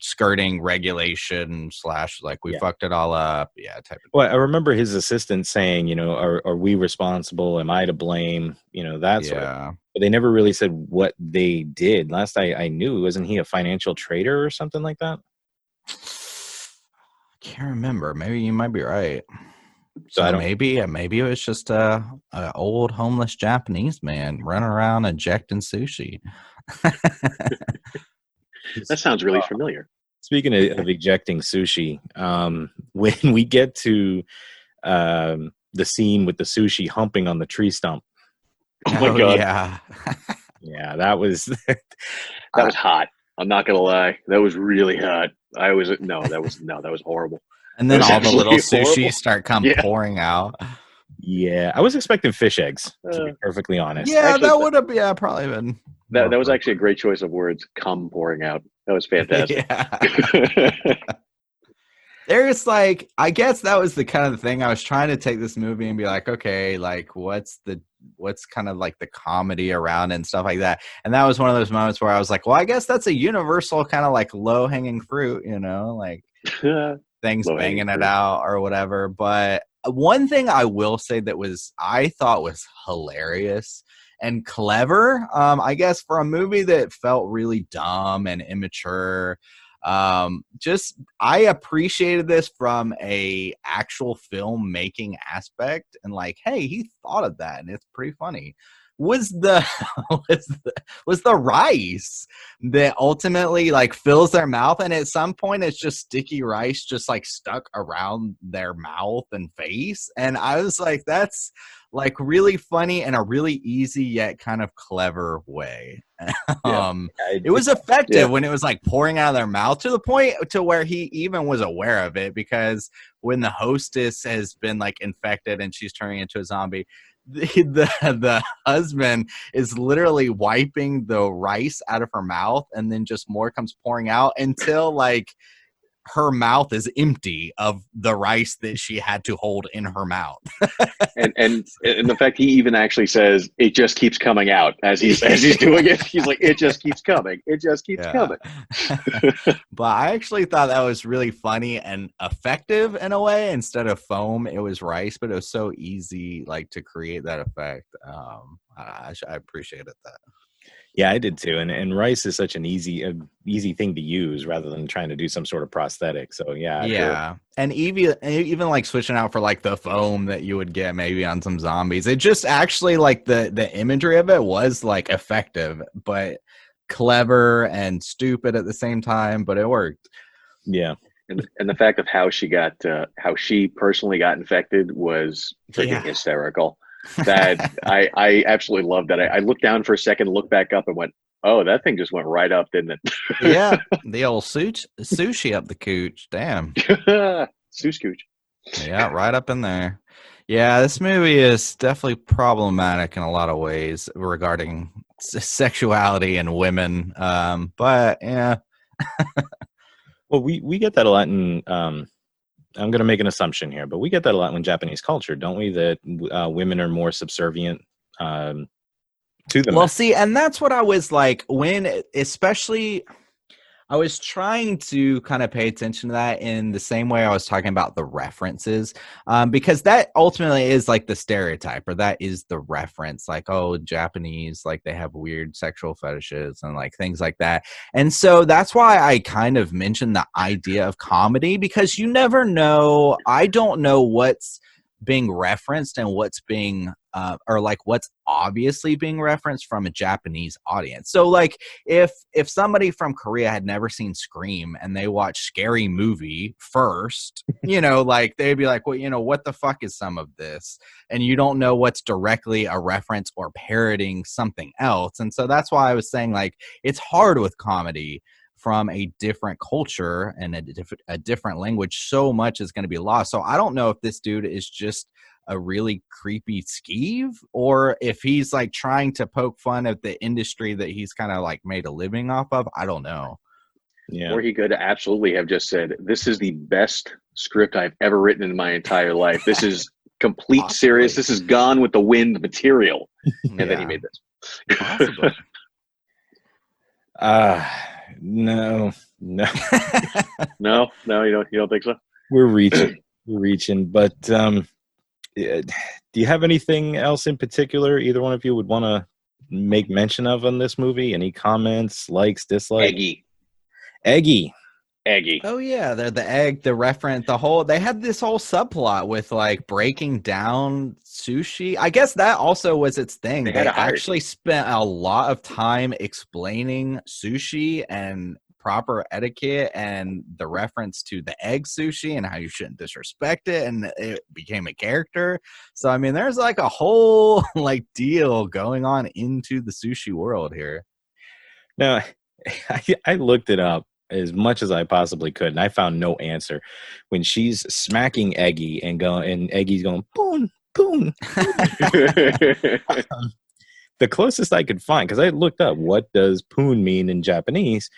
skirting regulation slash like we Yeah. fucked it all up. Yeah, type of. well, I remember his assistant saying, you know, are are we responsible? Am I to blame? You know, that sort of. yeah. But they never really said what they did. Last I I knew, wasn't he a financial trader or something like that? I can't remember. Maybe you might be right. So So maybe, uh, maybe it was just a, a old homeless Japanese man running around ejecting sushi. That sounds really familiar. Speaking of, of ejecting sushi, um, when we get to um, the scene with the sushi humping on the tree stump, Oh my god, yeah. yeah, that was that was hot. I'm not gonna lie, that was really hot. I was no, that was no, that was horrible. and then all the little absolutely sushi horrible. start come Yeah. pouring out. yeah. I was expecting fish eggs to be Uh, perfectly honest. Yeah, Actually, that would have yeah probably been. That oh, that was actually a great choice of words. Come pouring out. That was fantastic. Yeah. There's like, I guess that was the kind of thing I was trying to take this movie and be like, okay, like what's the what's kind of like the comedy around and stuff like that. And that was one of those moments where I was like, well, I guess that's a universal kind of like low hanging fruit, you know, like things Low-hanging banging it fruit. out or whatever. But one thing I will say that was I thought was hilarious and clever. Um, I guess for a movie that felt really dumb and immature. Um, just I appreciated this from a actual filmmaking aspect and like, hey, he thought of that and it's pretty funny. Was the was the was the rice that ultimately like fills their mouth and at some point it's just sticky rice just like stuck around their mouth and face and i was like that's like really funny in a really easy yet kind of clever way um I- it was effective Yeah. when it was like pouring out of their mouth to the point to where he even was aware of it because when the hostess has been like infected and she's turning into a zombie the the, the husband is literally wiping the rice out of her mouth and then just more comes pouring out until like her mouth is empty of the rice that she had to hold in her mouth. and and and the fact he even actually says it just keeps coming out as he's as he's doing it. He's like, it just keeps coming. It just keeps Yeah. coming. but I actually thought that was really funny and effective in a way. Instead of foam, it was rice, but it was so easy like to create that effect. Um, I, I, I appreciated that. Yeah, I did too. And and rice is such an easy uh, easy thing to use rather than trying to do some sort of prosthetic. So yeah, I feel- yeah, and even even like switching out for like the foam that you would get maybe on some zombies. It just actually like the the imagery of it was like effective, but clever and stupid at the same time. But it worked. yeah. And and the fact of how she got uh, how she personally got infected was freaking Yeah. hysterical. That I I absolutely loved that. I, I looked down for a second, looked back up, and went, "Oh, that thing just went right up, didn't it?" yeah, the old sushi sushi up the cooch. Damn. sushi cooch. yeah, right up in there. Yeah, this movie is definitely problematic in a lot of ways regarding s- sexuality and women. Um, but yeah, Well, we we get that a lot in. Um, I'm going to make an assumption here, but we get that a lot in Japanese culture, don't we? That uh, women are more subservient um, to them. well, see, and that's what I was like when, especially. I was trying to kind of pay attention to that in the same way I was talking about the references, um, because that ultimately is like the stereotype, or that is the reference. Like, oh, Japanese, like they have weird sexual fetishes and like things like that. And so that's why I kind of mentioned the idea of comedy because you never know. I don't know what's being referenced and what's being uh, or like what's obviously being referenced from a Japanese audience. So like if if somebody from Korea had never seen Scream and they watch Scary Movie first, you know, like they'd be like, well, you know, what the fuck is some of this? And you don't know what's directly a reference or parroting something else. And so that's why I was saying like it's hard with comedy from a different culture and a, diff- a different language so much is going to be lost so i don't know if this dude is just a really creepy skeeve or if he's like trying to poke fun at the industry that he's kind of like made a living off of. I don't know. Yeah. Or he could absolutely have just said, "This is the best script I've ever written in my entire life. This is complete serious. This is Gone with the Wind material." And then he made this. possibly. Uh no, no. no, no, you don't. You don't think so? We're reaching. We're reaching. But um yeah, do you have anything else in particular either one of you would want to make mention of on this movie? Any comments, likes, dislikes? Eggy, Eggy. Eggy. Oh yeah, they're the egg, the reference, the whole. They had this whole subplot with like breaking down sushi. I guess that also was its thing. They They, actually spent a lot of time explaining sushi and proper etiquette and the reference to the egg sushi and how you shouldn't disrespect it and it became a character. So I mean there's like a whole like deal going on into the sushi world here. Now, I, I looked it up as much as I possibly could, and I found no answer. When she's smacking Eggy and going, and Eggy's going, boom, boom. The closest I could find, because I looked up what does poon mean in Japanese,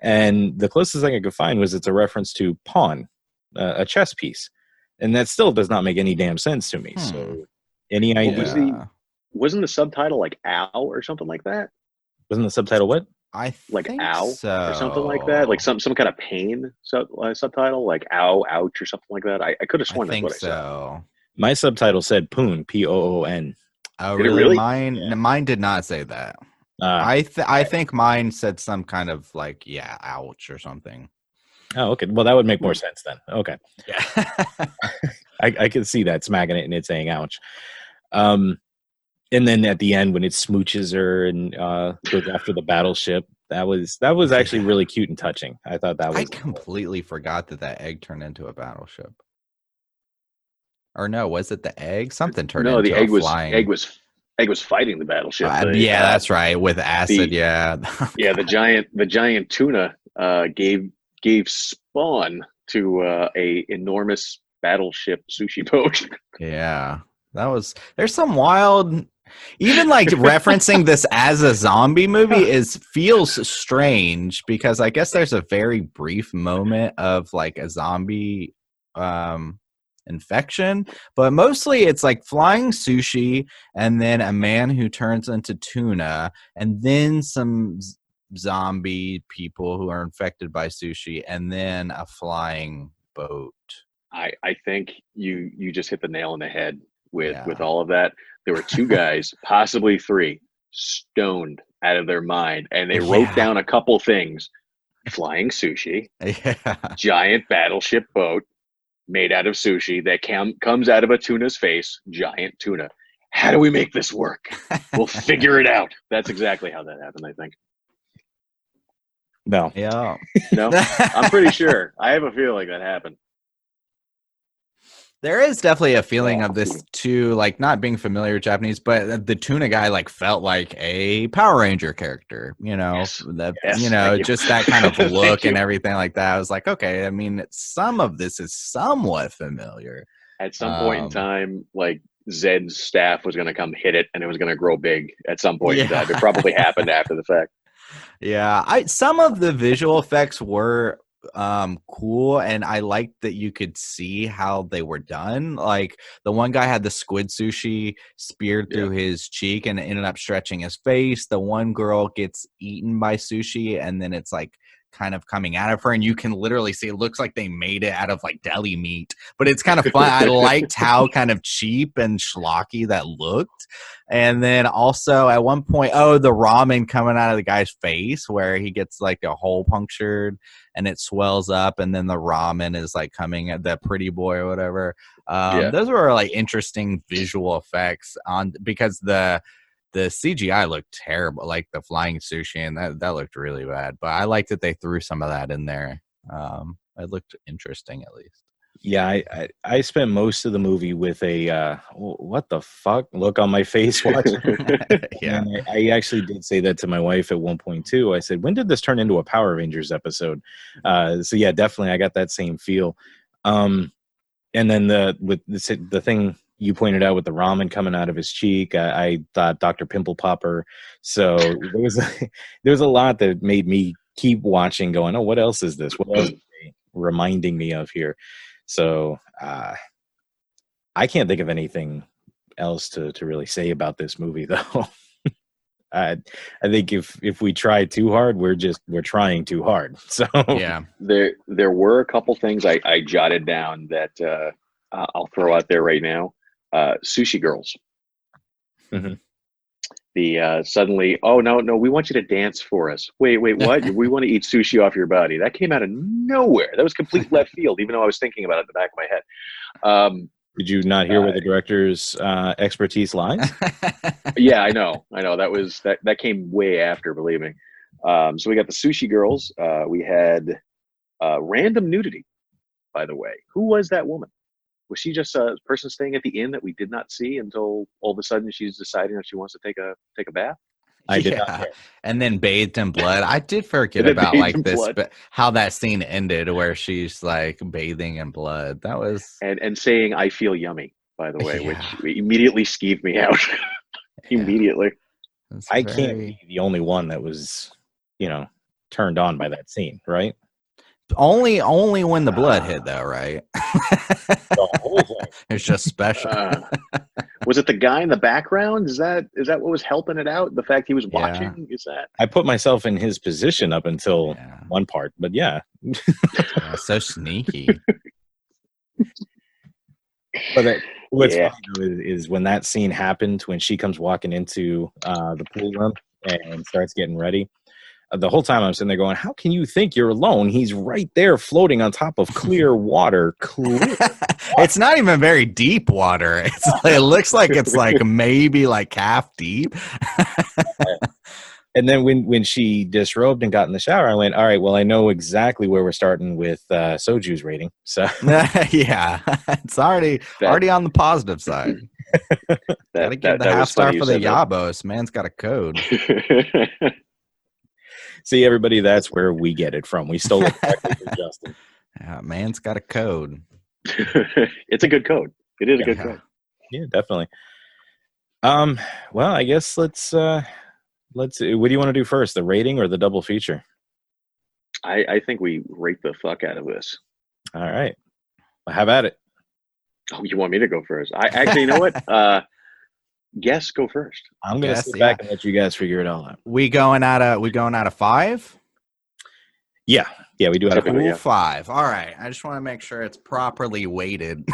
and the closest thing I could find was it's a reference to pawn, uh, a chess piece, and that still does not make any damn sense to me. Hmm. So, any idea? was the- Wasn't the subtitle like "ow" or something like that, Wasn't the subtitle what? I like think "ow" so. or something like that? Like some some kind of pain sub, uh, subtitle, like "ow, ouch" or something like that. I, I could have I sworn that's think what I said. so. My subtitle said poon, P O O N. Oh, Did really? really? Mine, Yeah. mine did not say that. Uh, I th- I think mine said some kind of like, yeah, ouch or something. oh, okay. Well, that would make more sense then. Okay. Yeah. I, I can see that smacking it and it saying ouch. Um, and then at the end when it smooches her and uh, goes after the battleship, that was that was actually really cute and touching. I thought that was I completely forgot that that egg turned into a battleship. Or no, was it the egg? Something turned no, into the egg a was flying. egg was egg was fighting the battleship. Uh, The, yeah, uh, that's right. With acid, the- yeah. yeah. The giant the giant tuna uh, gave gave spawn to uh, a enormous battleship sushi boat. Yeah. That was there's some wild even like referencing this as a zombie movie is feels strange because I guess there's a very brief moment of like a zombie um infection, but mostly it's like flying sushi and then a man who turns into tuna and then some z- zombie people who are infected by sushi and then a flying boat. I, I think you you just hit the nail on the head with Yeah. with all of that. There were two guys, possibly three, stoned out of their mind, and they wrote Yeah. down a couple things: flying sushi, Yeah. giant battleship boat made out of sushi that cam- comes out of a tuna's face, giant tuna. How do we make this work? We'll figure it out. That's exactly how that happened. I think. no. Yeah. No, I'm pretty sure. I have a feeling that happened. There is definitely a feeling of this too, like not being familiar with Japanese, but the tuna guy like felt like a Power Ranger character, you know, Yes. that Yes, you know, thank you. just that kind of look and everything like that. I was like, okay, I mean, some of this is somewhat familiar. At some point in Um, time, like Zedd's staff was going to come hit it, and it was going to grow big. At some point in time, it probably happened after the fact. Yeah, I some of the visual effects were um cool and I liked that you could see how they were done. Like the one guy had the squid sushi speared Yeah. through his cheek and it ended up stretching his face. The one girl gets eaten by sushi and then it's like kind of coming out of her and you can literally see it looks like they made it out of like deli meat but it's kind of fun i liked how kind of cheap and schlocky that looked and then also at one point oh the ramen coming out of the guy's face where he gets like a hole punctured and it swells up and then the ramen is like coming at the pretty boy or whatever um Yeah. those were like interesting visual effects on because the the CGI looked terrible, like the flying sushi, and that that looked really bad. But I like that they threw some of that in there. Um, it looked interesting at least. Yeah, I, I I spent most of the movie with a uh, what the fuck look on my face watching. yeah, And I, I actually did say that to my wife at one point too. I said, "When did this turn into a Power Rangers episode?" Uh, so yeah, definitely, I got that same feel. Um, and then the with the, the thing you pointed out with the ramen coming out of his cheek. I, I thought Dr. Pimple Popper. So there was a, there was a lot that made me keep watching, going, "Oh, what else is this? What else are reminding me of here?" So uh, I can't think of anything else to to really say about this movie, though. I I think if if we try too hard, we're just we're trying too hard. So Yeah. There, there were a couple things I, I jotted down that uh, uh, I'll throw out there right now. Uh, sushi girls. Mhm. The uh, suddenly, oh no, no, we want you to dance for us. Wait, wait, what? we want to eat sushi off your body. That came out of nowhere. That was complete left field, even though I was thinking about it in the back of my head. Um, did you not hear where Uh, the director's uh, expertise lies? yeah, I know, I know. That was that. That came way after, believe me. Um, so we got the sushi girls. Uh, we had uh, random nudity. By the way, who was that woman? Was she just a person staying at the inn that we did not see until all of a sudden she's deciding that she wants to take a take a bath? I did. Yeah. hear. and then bathed in blood. I did forget about like this, blood. but how that scene ended, where she's like bathing in blood. That was And and saying "I feel yummy." By the way, Yeah. which immediately skeeved me out. immediately. it's I can't be the only one that was, you know, turned on by that scene, right? Only, only when the blood hit, though, right? The whole thing. it's just special. Uh, was it the guy in the background? Is that is that what was helping it out? The fact he was Yeah. watching is that? I put myself in his position up until yeah. one part, but yeah, yeah, so sneaky. But it, what's Yeah. funny is, is when that scene happened, when she comes walking into uh, the pool room and starts getting ready. The whole time I'm sitting there going, "How can you think you're alone? He's right there, floating on top of clear water. Clear. it's not even very deep water. It's like, it looks like it's like maybe like half deep. and then when when she disrobed and got in the shower, I went, "All right, well, I know exactly where we're starting with uh, Soju's rating." So yeah, it's already That- already on the positive side. That, Gotta give that- the half star for the. Yabos. Man's got a code. See, everybody, that's where we get it from. We stole it directly from Justin. Yeah, man's got a code. it's a good code. It is a good code. Yeah, definitely. Um, well, I guess let's uh let's what do you want to do first, the rating or the double feature? I, I think we rate the fuck out of this. All right. Well, have at it. Oh, you want me to go first? I actually, you know what? Uh, guess go first. I'm gonna Yes, sit yeah. back and let you guys figure it all out. We going out of we going out of five? Yeah. Yeah, we do have Typically, a Cool yeah. five. All right. I just want to make sure it's properly weighted.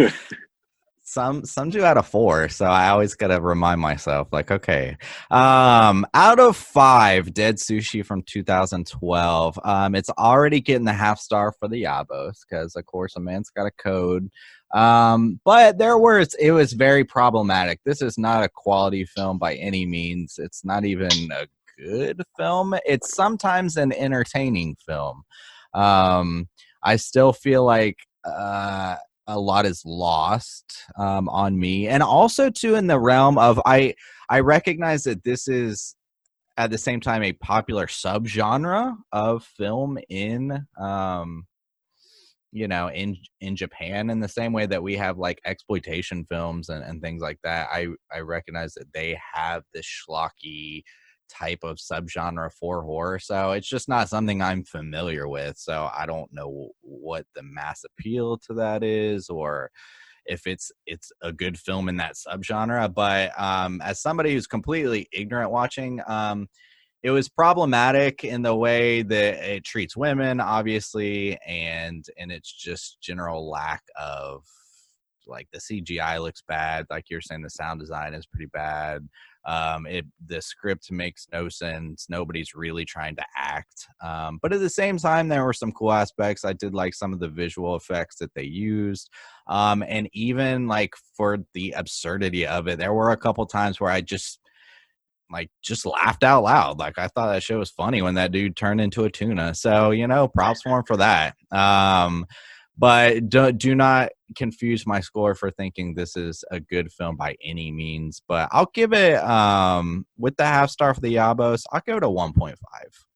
some some do out of four, so I always gotta remind myself, like, okay. Um, out of five, Dead Sushi from 2012. Um, it's already getting the half star for the Yabos, because of course a man's got a code. Um, but there were it was very problematic. This is not a quality film by any means. It's not even a good film. It's sometimes an entertaining film. Um, I still feel like uh, a lot is lost um, on me, and also too in the realm of I I recognize that this is at the same time a popular subgenre of film in um you know in in japan in the same way that we have like exploitation films and, and things like that i i recognize that they have this schlocky type of subgenre for horror so it's just not something i'm familiar with so i don't know what the mass appeal to that is or if it's it's a good film in that subgenre but um as somebody who's completely ignorant watching um it was problematic in the way that it treats women obviously and and it's just general lack of like the cgi looks bad like you're saying the sound design is pretty bad um it the script makes no sense nobody's really trying to act um but at the same time there were some cool aspects i did like some of the visual effects that they used um and even like for the absurdity of it there were a couple times where i just like just laughed out loud. Like I thought that show was funny when that dude turned into a tuna. So you know, props for him for that. Um, but do, do not confuse my score for thinking this is a good film by any means. But I'll give it um with the half star for the Yabos. I'll give it a one point five.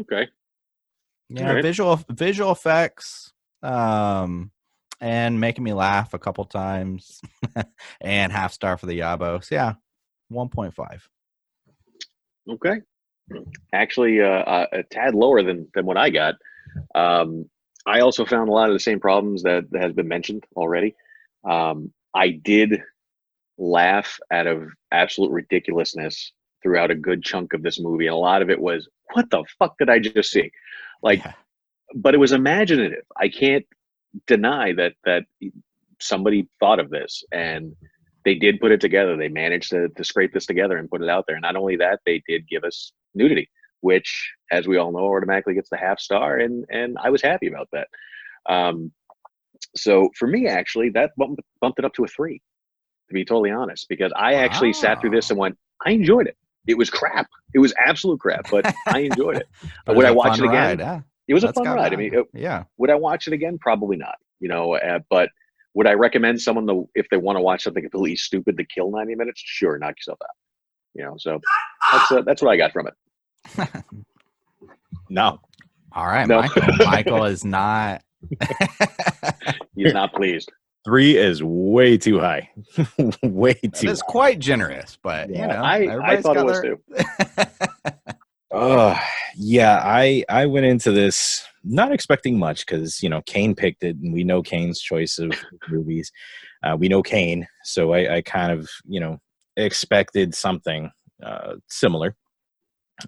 Okay. Yeah, Alright. visual visual effects. Um, and making me laugh a couple times, and half star for the Yabos. Yeah, one point five. Okay. Actually, uh, uh, a tad lower than than what I got. Um, I also found a lot of the same problems that, that has been mentioned already. Um, I did laugh out of absolute ridiculousness throughout a good chunk of this movie, and a lot of it was, "What the fuck did I just see?" Like, Yeah. but it was imaginative. I can't deny that that somebody thought of this and they did put it together. They managed to, to scrape this together and put it out there. And not only that, they did give us nudity, which, as we all know, automatically gets the half star, and and I was happy about that. Um, so for me, actually, that bumped, bumped it up to a three, to be totally honest, because I actually sat through this and went, I enjoyed it. It was crap. It was absolute crap, but I enjoyed it. Would I watch it again? ride, Yeah, It was a fun ride. I mean, uh, yeah. would I watch it again? Probably not. You know, uh, but would I recommend someone to, if they want to watch something completely stupid to kill 90 minutes? Sure, knock yourself out. You know, so that's uh, that's what I got from it. No. All right, No. Michael. Michael is not. He's not pleased. Three is way too high. way too It's quite generous, but Yeah, you know, I, I thought it was their- too. Oh, yeah. I I went into this not expecting much because you know Kane picked it, and we know Kane's choice of movies. Uh, we know Kane, so I, I kind of you know expected something uh, similar.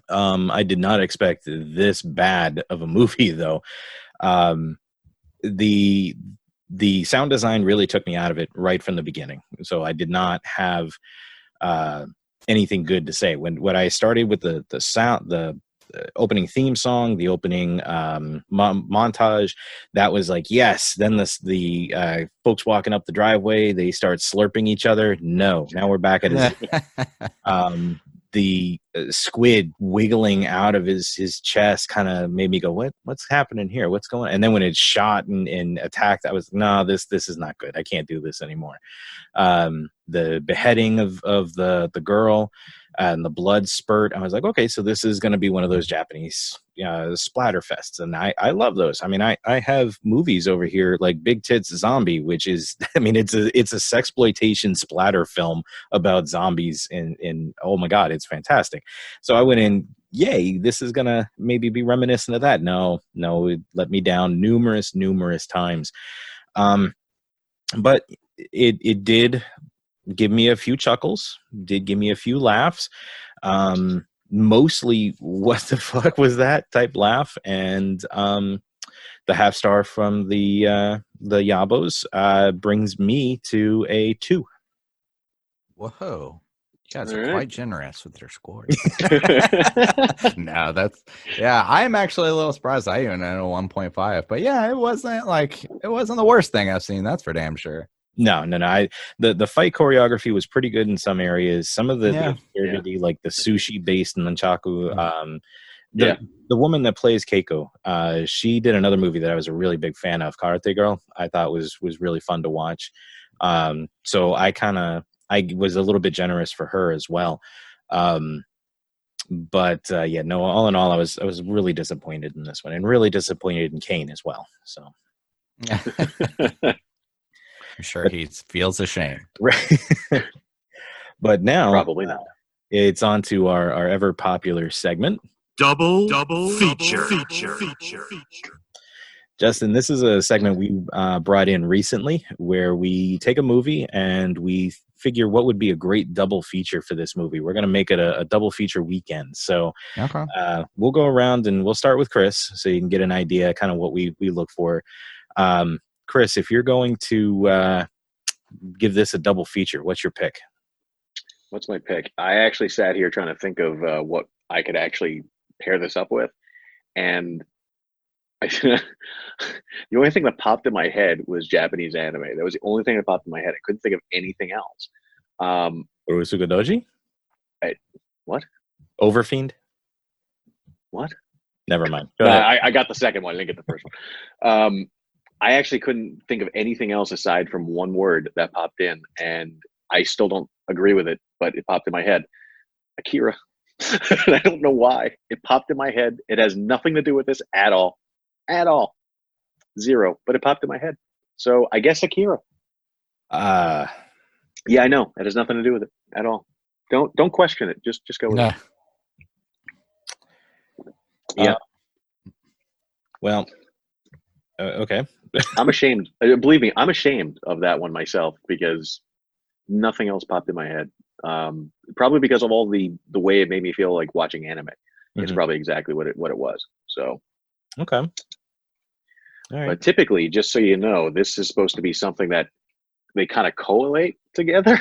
Um, I did not expect this bad of a movie, though. Um, the the sound design really took me out of it right from the beginning. So I did not have uh, anything good to say when when I started with the the sound the opening theme song, the opening um, mon- montage. That was like yes. Then this the uh, folks walking up the driveway. They start slurping each other. No, now we're back at his um, the uh, squid wiggling out of his his chest kind of made me go what what's happening here what's going on? and then when it shot and, and attacked i was no this this is not good i can't do this anymore um, the beheading of of the the girl and the blood spurt i was like okay so this is going to be one of those japanese uh, splatter fests and i i love those. I mean i i have movies over here like big tits zombie which is i mean it's a it's a sexploitation splatter film about zombies and and oh my god it's fantastic. So i went in yay this is gonna maybe be reminiscent of that. No no it let me down numerous numerous times. Um but it it did give me a few chuckles did give me a few laughs um mostly what the fuck was that type laugh and um the half star from the uh the yabos uh brings me to a two Whoa. You guys All are right. quite generous with your scores. no, that's yeah. I am actually a little surprised. I even had a one point five, but yeah, it wasn't like it wasn't the worst thing I've seen. That's for damn sure. No, no, no. I, the the fight choreography was pretty good in some areas. Some of the, Yeah. the absurdity, like the sushi based nunchaku. Mhm. Um, the Yeah. the woman that plays Keiko, uh, she did another movie that I was a really big fan of, Karate Girl. I thought was was really fun to watch. Um, so I kind of I was a little bit generous for her as well. Um, but uh, yeah, no. All in all, I was I was really disappointed in this one, and really disappointed in Kane as well. So. I'm sure he feels ashamed. Right. but now Probably not. it's on to our, our ever popular segment. Double, double feature, feature, feature. Justin, this is a segment we uh, brought in recently where we take a movie and we figure what would be a great double feature for this movie. We're going to make it a, a double feature weekend. So Okay. uh, we'll go around and we'll start with Chris so you can get an idea kind of what we, we look for. Um, Chris, if you're going to uh, give this a double feature, what's your pick? What's my pick? I actually sat here trying to think of uh, what I could actually pair this up with, and I, the only thing that popped in my head was Japanese anime. That was the only thing that popped in my head. I couldn't think of anything else. Um, Urotsukidoji? Hey, what? Overfiend? What? Never mind. Go no. I, I got the second one. I didn't get the first one. Um, I actually couldn't think of anything else aside from one word that popped in, and I still don't agree with it, but it popped in my head. Akira. I don't know why. It popped in my head. It has nothing to do with this at all. At all. Zero. But it popped in my head. So I guess Akira. Uh, Yeah, I know. That has nothing to do with it at all. Don't don't question it. Just just go with No. it. Yeah. well, uh, okay. I'm ashamed. uh, Believe me, I'm ashamed of that one myself because nothing else popped in my head. Um, probably because of all the the way it made me feel like watching anime. It's Mhm. probably exactly what it what it was. So, Okay. All right. but typically, just so you know, this is supposed to be something that they kind of collate together,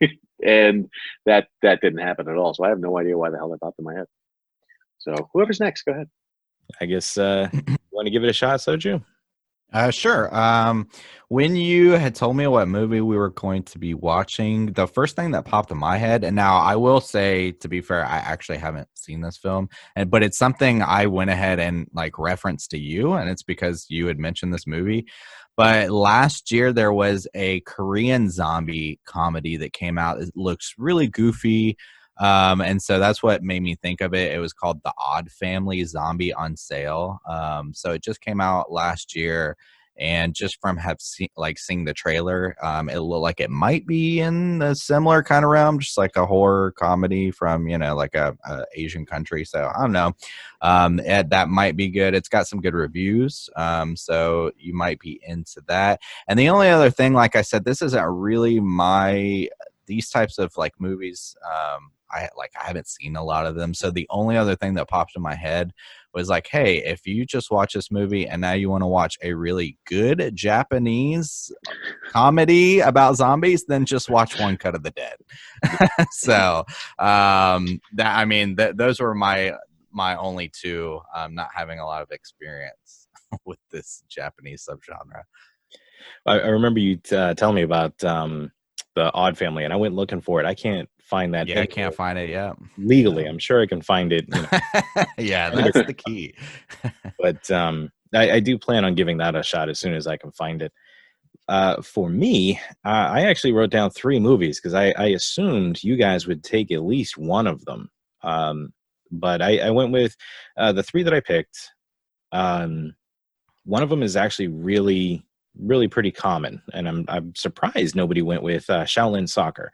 and that that didn't happen at all. So I have no idea why the hell that popped in my head. So whoever's next, go ahead. I guess uh, you want to give it a shot, Soju? Uh, sure. Um, when you had told me what movie we were going to be watching, the first thing that popped in my head, and now I will say, to be fair, I actually haven't seen this film, and but it's something I went ahead and like referenced to you, and it's because you had mentioned this movie. But last year there was a Korean zombie comedy that came out. It looks really goofy. Um, and so that's what made me think of it. It was called The Odd Family Zombie on Sale. Um, so it just came out last year, and just from have seen like seeing the trailer, um, it looked like it might be in a similar kind of realm, just like a horror comedy from you know like a, a Asian country. So I don't know. Um, it, that might be good. It's got some good reviews, um, so you might be into that. And the only other thing, like I said, this isn't really my these types of like movies um i like i haven't seen a lot of them so the only other thing that popped in my head was like hey if you just watch this movie and now you want to watch a really good japanese comedy about zombies then just watch one cut of the dead. So um that i mean th- those were my my only two um not having a lot of experience with this japanese subgenre. I, I remember you t- uh, telling me about um, the Odd Family, and I went looking for it. I can't find that. yeah i can't find it Yeah, legally. I'm sure I can find it, you know, yeah, that's the key. but um, I, I do plan on giving that a shot as soon as I can find it. Uh, for me, uh, I actually wrote down three movies because I, I assumed you guys would take at least one of them. Um, but I, I went with uh, the three that I picked. Um, one of them is actually really, really pretty common, and I'm I'm surprised nobody went with uh, Shaolin Soccer.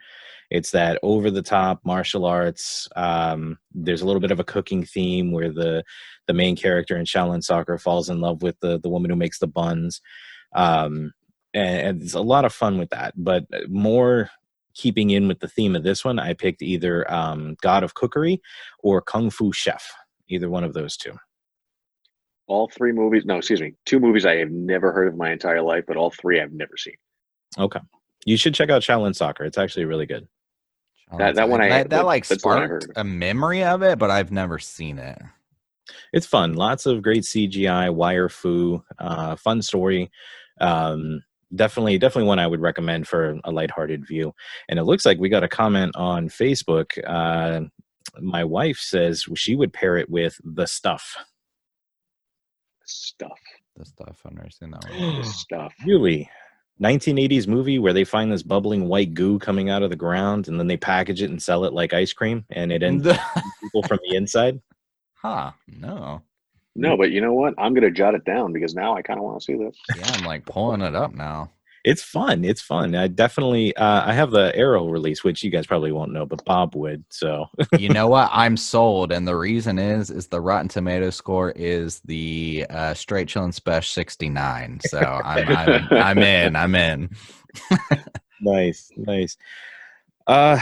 It's that over the top martial arts. Um, there's a little bit of a cooking theme where the the main character in Shaolin Soccer falls in love with the the woman who makes the buns. Um, and, and it's a lot of fun with that. But more keeping in with the theme of this one, I picked either um, God of Cookery or Kung Fu Chef. Either one of those two. All three movies, no, excuse me, two movies I have never heard of my entire life, but all three I've never seen. Okay, you should check out Shaolin Soccer. It's actually really good. That- that one I- that, that that- like that's the one I sparked a memory of it, but I've never seen it. It's fun. Lots of great CGI, wire fu, uh, fun story. Um, definitely, definitely one I would recommend for a lighthearted view. And it looks like we got a comment on Facebook. Uh, my wife says she would pair it with the stuff. Stuff, The stuff I've never seen that the stuff. Really? 1980s movie where they find this bubbling white goo coming out of the ground and then they package it and sell it like ice cream and it ends people from the inside. huh? No. No, but you know what? I'm gonna jot it down because now I kind of want to see this. Yeah, I'm like pulling it up now. It's fun. It's fun. I definitely uh, I have the Arrow release, which you guys probably won't know, but Bob would. So you know what? I'm sold, and the reason is is the Rotten Tomato score is the uh, Straight Chillin' Special 69. So I'm I'm, I'm in. I'm in. nice, nice. Uh,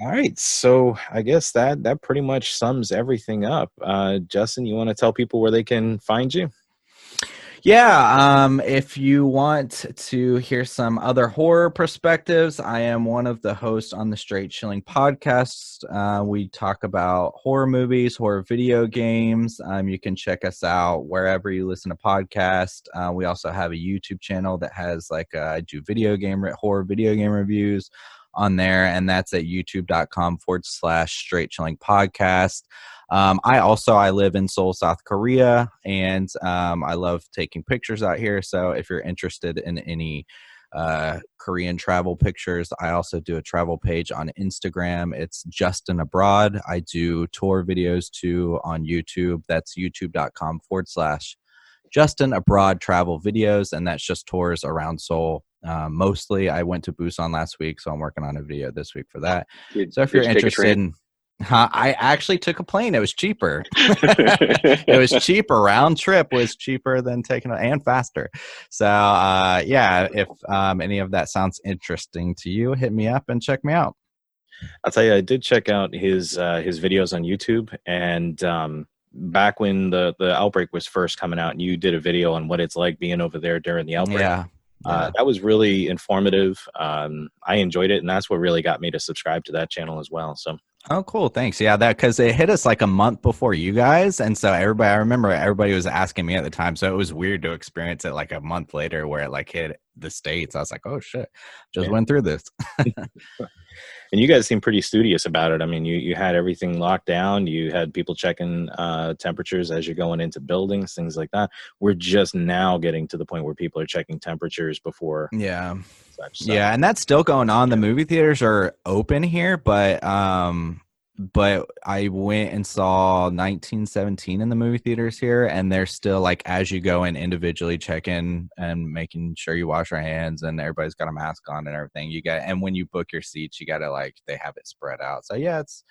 all right. So I guess that that pretty much sums everything up. Uh, Justin, you want to tell people where they can find you? Yeah, um, if you want to hear some other horror perspectives, I am one of the hosts on the Straight Chilling podcast. Uh, we talk about horror movies, horror video games. Um, you can check us out wherever you listen to podcasts. Uh, we also have a YouTube channel that has like uh, I do video game re- horror video game reviews on there, and that's at youtube.com forward slash Straight Chilling podcast. Um, I also I live in Seoul, South Korea, and um, I love taking pictures out here. So if you're interested in any uh, Korean travel pictures, I also do a travel page on Instagram. It's Justin Abroad. I do tour videos too on YouTube. That's youtube.com forward slash Justin Abroad Travel Videos, and that's just tours around Seoul. Uh, mostly, I went to Busan last week, so I'm working on a video this week for that. Did- So if you're you take a interested, in, huh, I actually took a plane. It was cheaper. it was cheaper. Round trip was cheaper than taking a, and faster. So uh, yeah, if um, any of that sounds interesting to you, hit me up and check me out. I'll tell you, I did check out his uh, his videos on YouTube, and um, back when the the outbreak was first coming out, and you did a video on what it's like being over there during the outbreak. Yeah. Uh, that was really informative. Um, I enjoyed it, and that's what really got me to subscribe to that channel as well. So Oh, cool. Thanks. Yeah, that because it hit us like a month before you guys, and so everybody, I remember everybody was asking me at the time, so it was weird to experience it like a month later, where it like hit the states. I was like, oh shit, just Yeah. went through this. and you guys seem pretty studious about it. I mean, you you had everything locked down. You had people checking uh, temperatures as you're going into buildings, things like that. We're just now getting to the point where people are checking temperatures before Yeah. such. So, Yeah, and that's still going on. The movie theaters are open here, but um but I went and saw 1917 in the movie theaters here and they're still like as you go and individually checking and making sure you wash your hands and everybody's got a mask on and everything. You got and when you book your seats, you got to like they have it spread out. So yeah, it's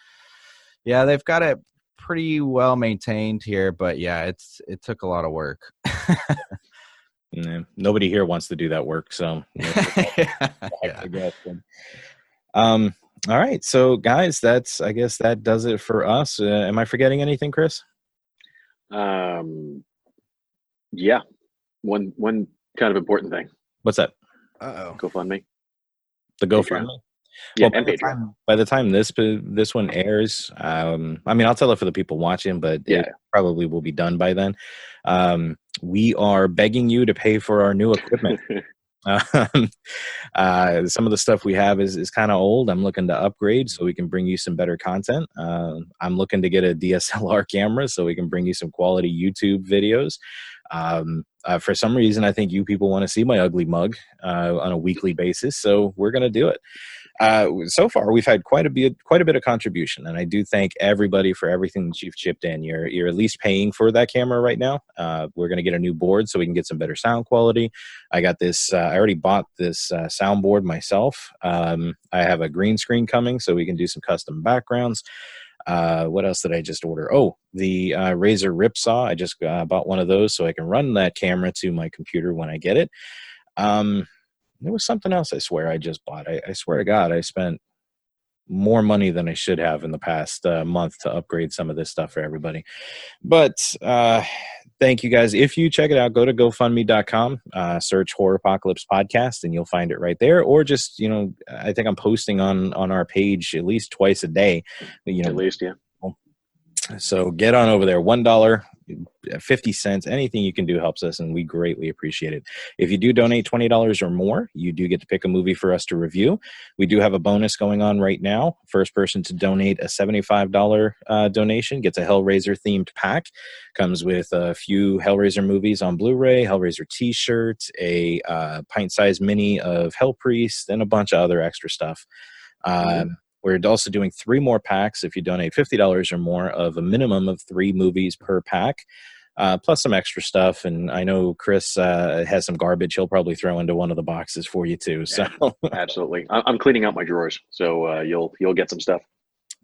yeah, they've got it pretty well maintained here, but yeah, it's it took a lot of work. yeah, nobody here wants to do that work. So yeah. Um. All right, so guys, that's I guess that does it for us. Uh, am I forgetting anything, Chris? Um, yeah, one one kind of important thing. What's that? Uh-oh. GoFundMe. The Patreon. GoFundMe. Yeah, Well, and by, the Patreon. time, by the time this this one airs, um, I mean I'll tell it for the people watching, but Yeah. it probably will be done by then. Um, we are begging you to pay for our new equipment. Um, uh, some of the stuff we have is, is kind of old. I'm looking to upgrade so we can bring you some better content. Uh, I'm looking to get a DSLR camera so we can bring you some quality YouTube videos. Um, uh, for some reason, I think you people want to see my ugly mug uh, on a weekly basis, so we're going to do it. Uh, so far, we've had quite a bit, quite a bit of contribution, and I do thank everybody for everything that you've chipped in. You're you're at least paying for that camera right now. Uh, we're going to get a new board so we can get some better sound quality. I got this. Uh, I already bought this uh, soundboard myself. Um, I have a green screen coming, so we can do some custom backgrounds. Uh, what else did I just order? Oh, the uh, Razer Ripsaw. I just uh, bought one of those so I can run that camera to my computer when I get it. Um, there was something else I swear I just bought. I, I swear to God, I spent more money than I should have in the past uh, month to upgrade some of this stuff for everybody. But uh, thank you guys. If you check it out, go to GoFundMe.com, uh, search Horropocalypse Podcast, and you'll find it right there. Or just, you know, I think I'm posting on on our page at least twice a day. You know, At least, yeah. So get on over there. One dollar, fifty cents, anything you can do helps us, and we greatly appreciate it. If you do donate twenty dollars or more, you do get to pick a movie for us to review. We do have a bonus going on right now. First person to donate a seventy-five dollar uh, donation gets a Hellraiser themed pack. Comes with a few Hellraiser movies on Blu-ray, Hellraiser T-shirt, a uh, pint-sized mini of Hell Priest, and a bunch of other extra stuff. Um, we're also doing three more packs if you donate $50 or more of a minimum of three movies per pack, uh, plus some extra stuff. And I know Chris uh, has some garbage he'll probably throw into one of the boxes for you too. So, Absolutely. I- I'm cleaning out my drawers, so uh, you'll you'll get some stuff.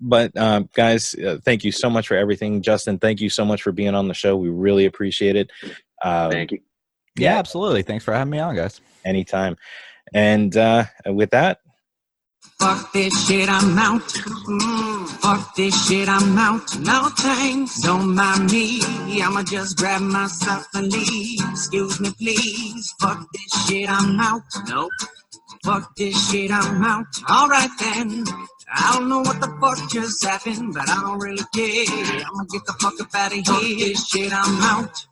but um, guys, uh, thank you so much for everything. Justin, thank you so much for being on the show. We really appreciate it. Um, Thank you. Yeah, Yeah. absolutely. Thanks for having me on, guys. anytime. And uh, with that, Fuck this shit, I'm out. Mm, fuck this shit, I'm out. No thanks, don't mind me. I'ma just grab my stuff and leave. Excuse me, please. Fuck this shit, I'm out. Nope. Fuck this shit, I'm out. Alright then. I don't know what the fuck just happened, but I don't really care. I'ma get the fuck up out of here. Fuck this shit, I'm out.